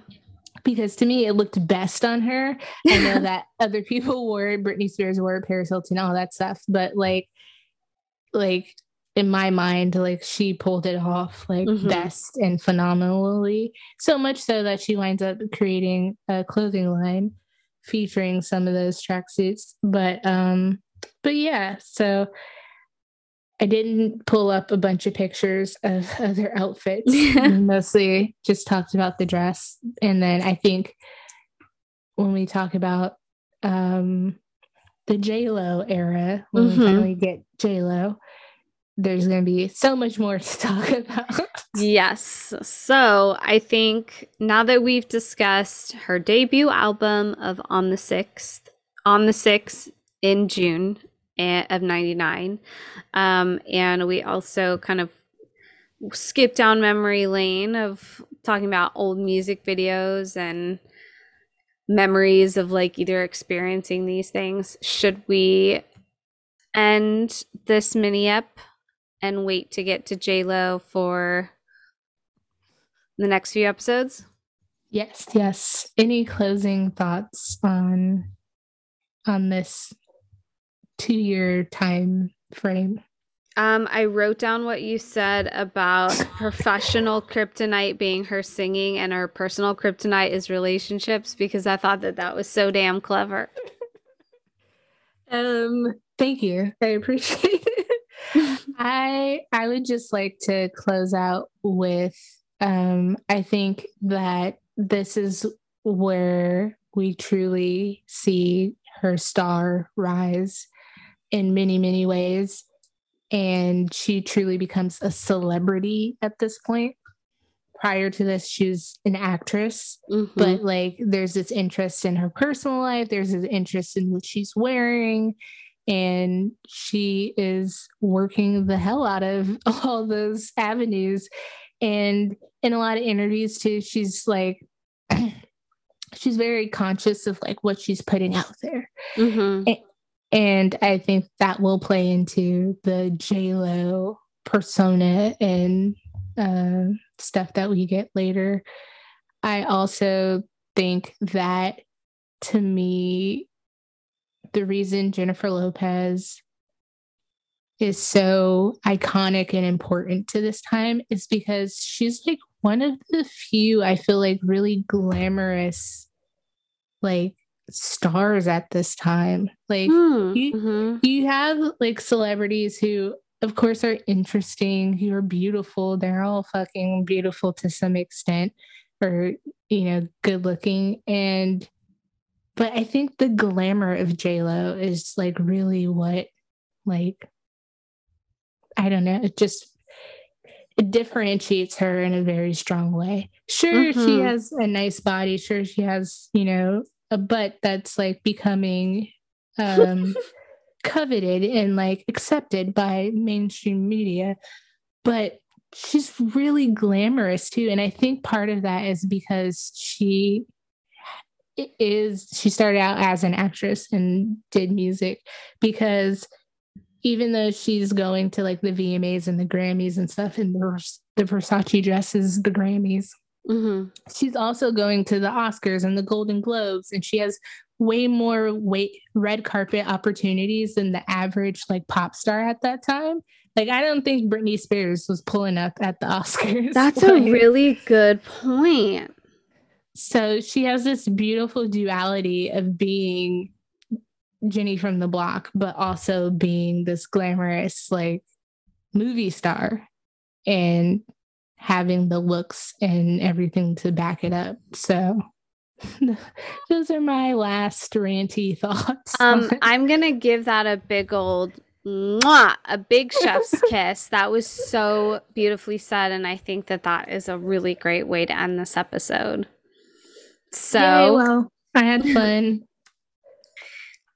Speaker 2: Because to me, it looked best on her. I know that other people wore Britney Spears wore Paris Hilton, all that stuff, but like, like in my mind, like she pulled it off like mm-hmm. best and phenomenally. So much so that she winds up creating a clothing line featuring some of those tracksuits. But um, but yeah, so I didn't pull up a bunch of pictures of other outfits. mostly just talked about the dress. And then I think when we talk about um the J Lo era, when mm-hmm. we finally get J Lo, there's going to be so much more to talk about.
Speaker 1: yes. So I think now that we've discussed her debut album of On the 6th, On the 6th in June of 99, um, and we also kind of skip down memory lane of talking about old music videos and memories of like either experiencing these things. Should we end this mini up and wait to get to J Lo for the next few episodes?
Speaker 2: Yes, yes. Any closing thoughts on on this two year time frame?
Speaker 1: Um, I wrote down what you said about professional kryptonite being her singing and her personal kryptonite is relationships because I thought that that was so damn clever.
Speaker 2: Um, thank you. I appreciate it. I I would just like to close out with um I think that this is where we truly see her star rise in many many ways and she truly becomes a celebrity at this point prior to this she was an actress mm-hmm. but like there's this interest in her personal life there's this interest in what she's wearing and she is working the hell out of all those avenues and in a lot of interviews too she's like she's very conscious of like what she's putting out there.
Speaker 1: Mm-hmm.
Speaker 2: And, and I think that will play into the J Lo persona and uh, stuff that we get later. I also think that to me, the reason Jennifer Lopez is so iconic and important to this time is because she's like one of the few I feel like really glamorous like stars at this time. Like
Speaker 1: Mm,
Speaker 2: you,
Speaker 1: mhm.
Speaker 2: you have like celebrities who of course are interesting, who are beautiful. They're all fucking beautiful to some extent or you know, good looking and but I think the glamour of J Lo is like really what like I don't know, it just it differentiates her in a very strong way. Sure, she
Speaker 1: Mhm.
Speaker 2: has a nice body. Sure, she has, you know, a butt that's like becoming um coveted and like accepted by mainstream media. But she's really glamorous too. And I think part of that is because she is she started out as an actress and did music because even though she's going to like the VMAs and the Grammys and stuff and the, the Versace dresses, the Grammys,
Speaker 1: Mhm.
Speaker 2: she's also going to the Oscars and the Golden Globes, and she has way more weight red carpet opportunities than the average like pop star at that time. Like I don't think Britney Spears was pulling up at the Oscars.
Speaker 1: That's a really good point.
Speaker 2: so she has this beautiful duality of being Jenny from the block, but also being this glamorous like movie star and having the looks and everything to back it up. So those are my last ranty thoughts.
Speaker 1: Um, I'm gonna give that a big old mwah, a big chef's kiss. That was so beautifully said, and I think that that is a really great way to end this episode. So,
Speaker 2: Yay, well, I had fun.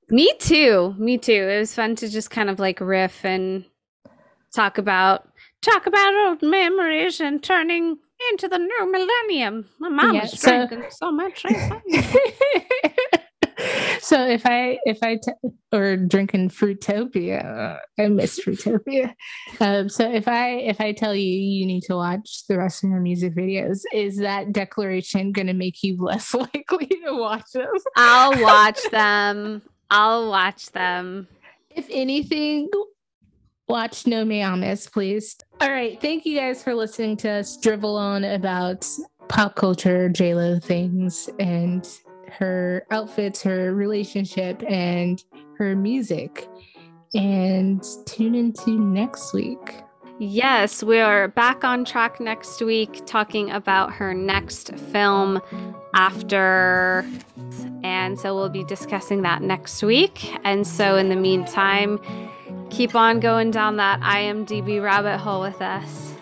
Speaker 1: me too, me too. It was fun to just kind of like riff and talk about talk about old memories and turning into the new millennium. My mom
Speaker 2: Yeah,
Speaker 1: was
Speaker 2: so-
Speaker 1: drinking so much
Speaker 2: so if I if I t- or drinking Fruitopia, I miss Fruitopia. Um, so if I if I tell you you need to watch the rest of her music videos, is that declaration going to make you less likely to watch them?
Speaker 1: I'll watch them. I'll watch them.
Speaker 2: If anything, watch No Me Ames, please. All right. Thank you guys for listening to us drivel on about pop culture, JLo things, and her outfits, her relationship, and her music. And tune into next week.
Speaker 1: Yes, we are back on track next week talking about her next film after. And so we'll be discussing that next week. And so in the meantime, keep on going down that IMDb rabbit hole with us.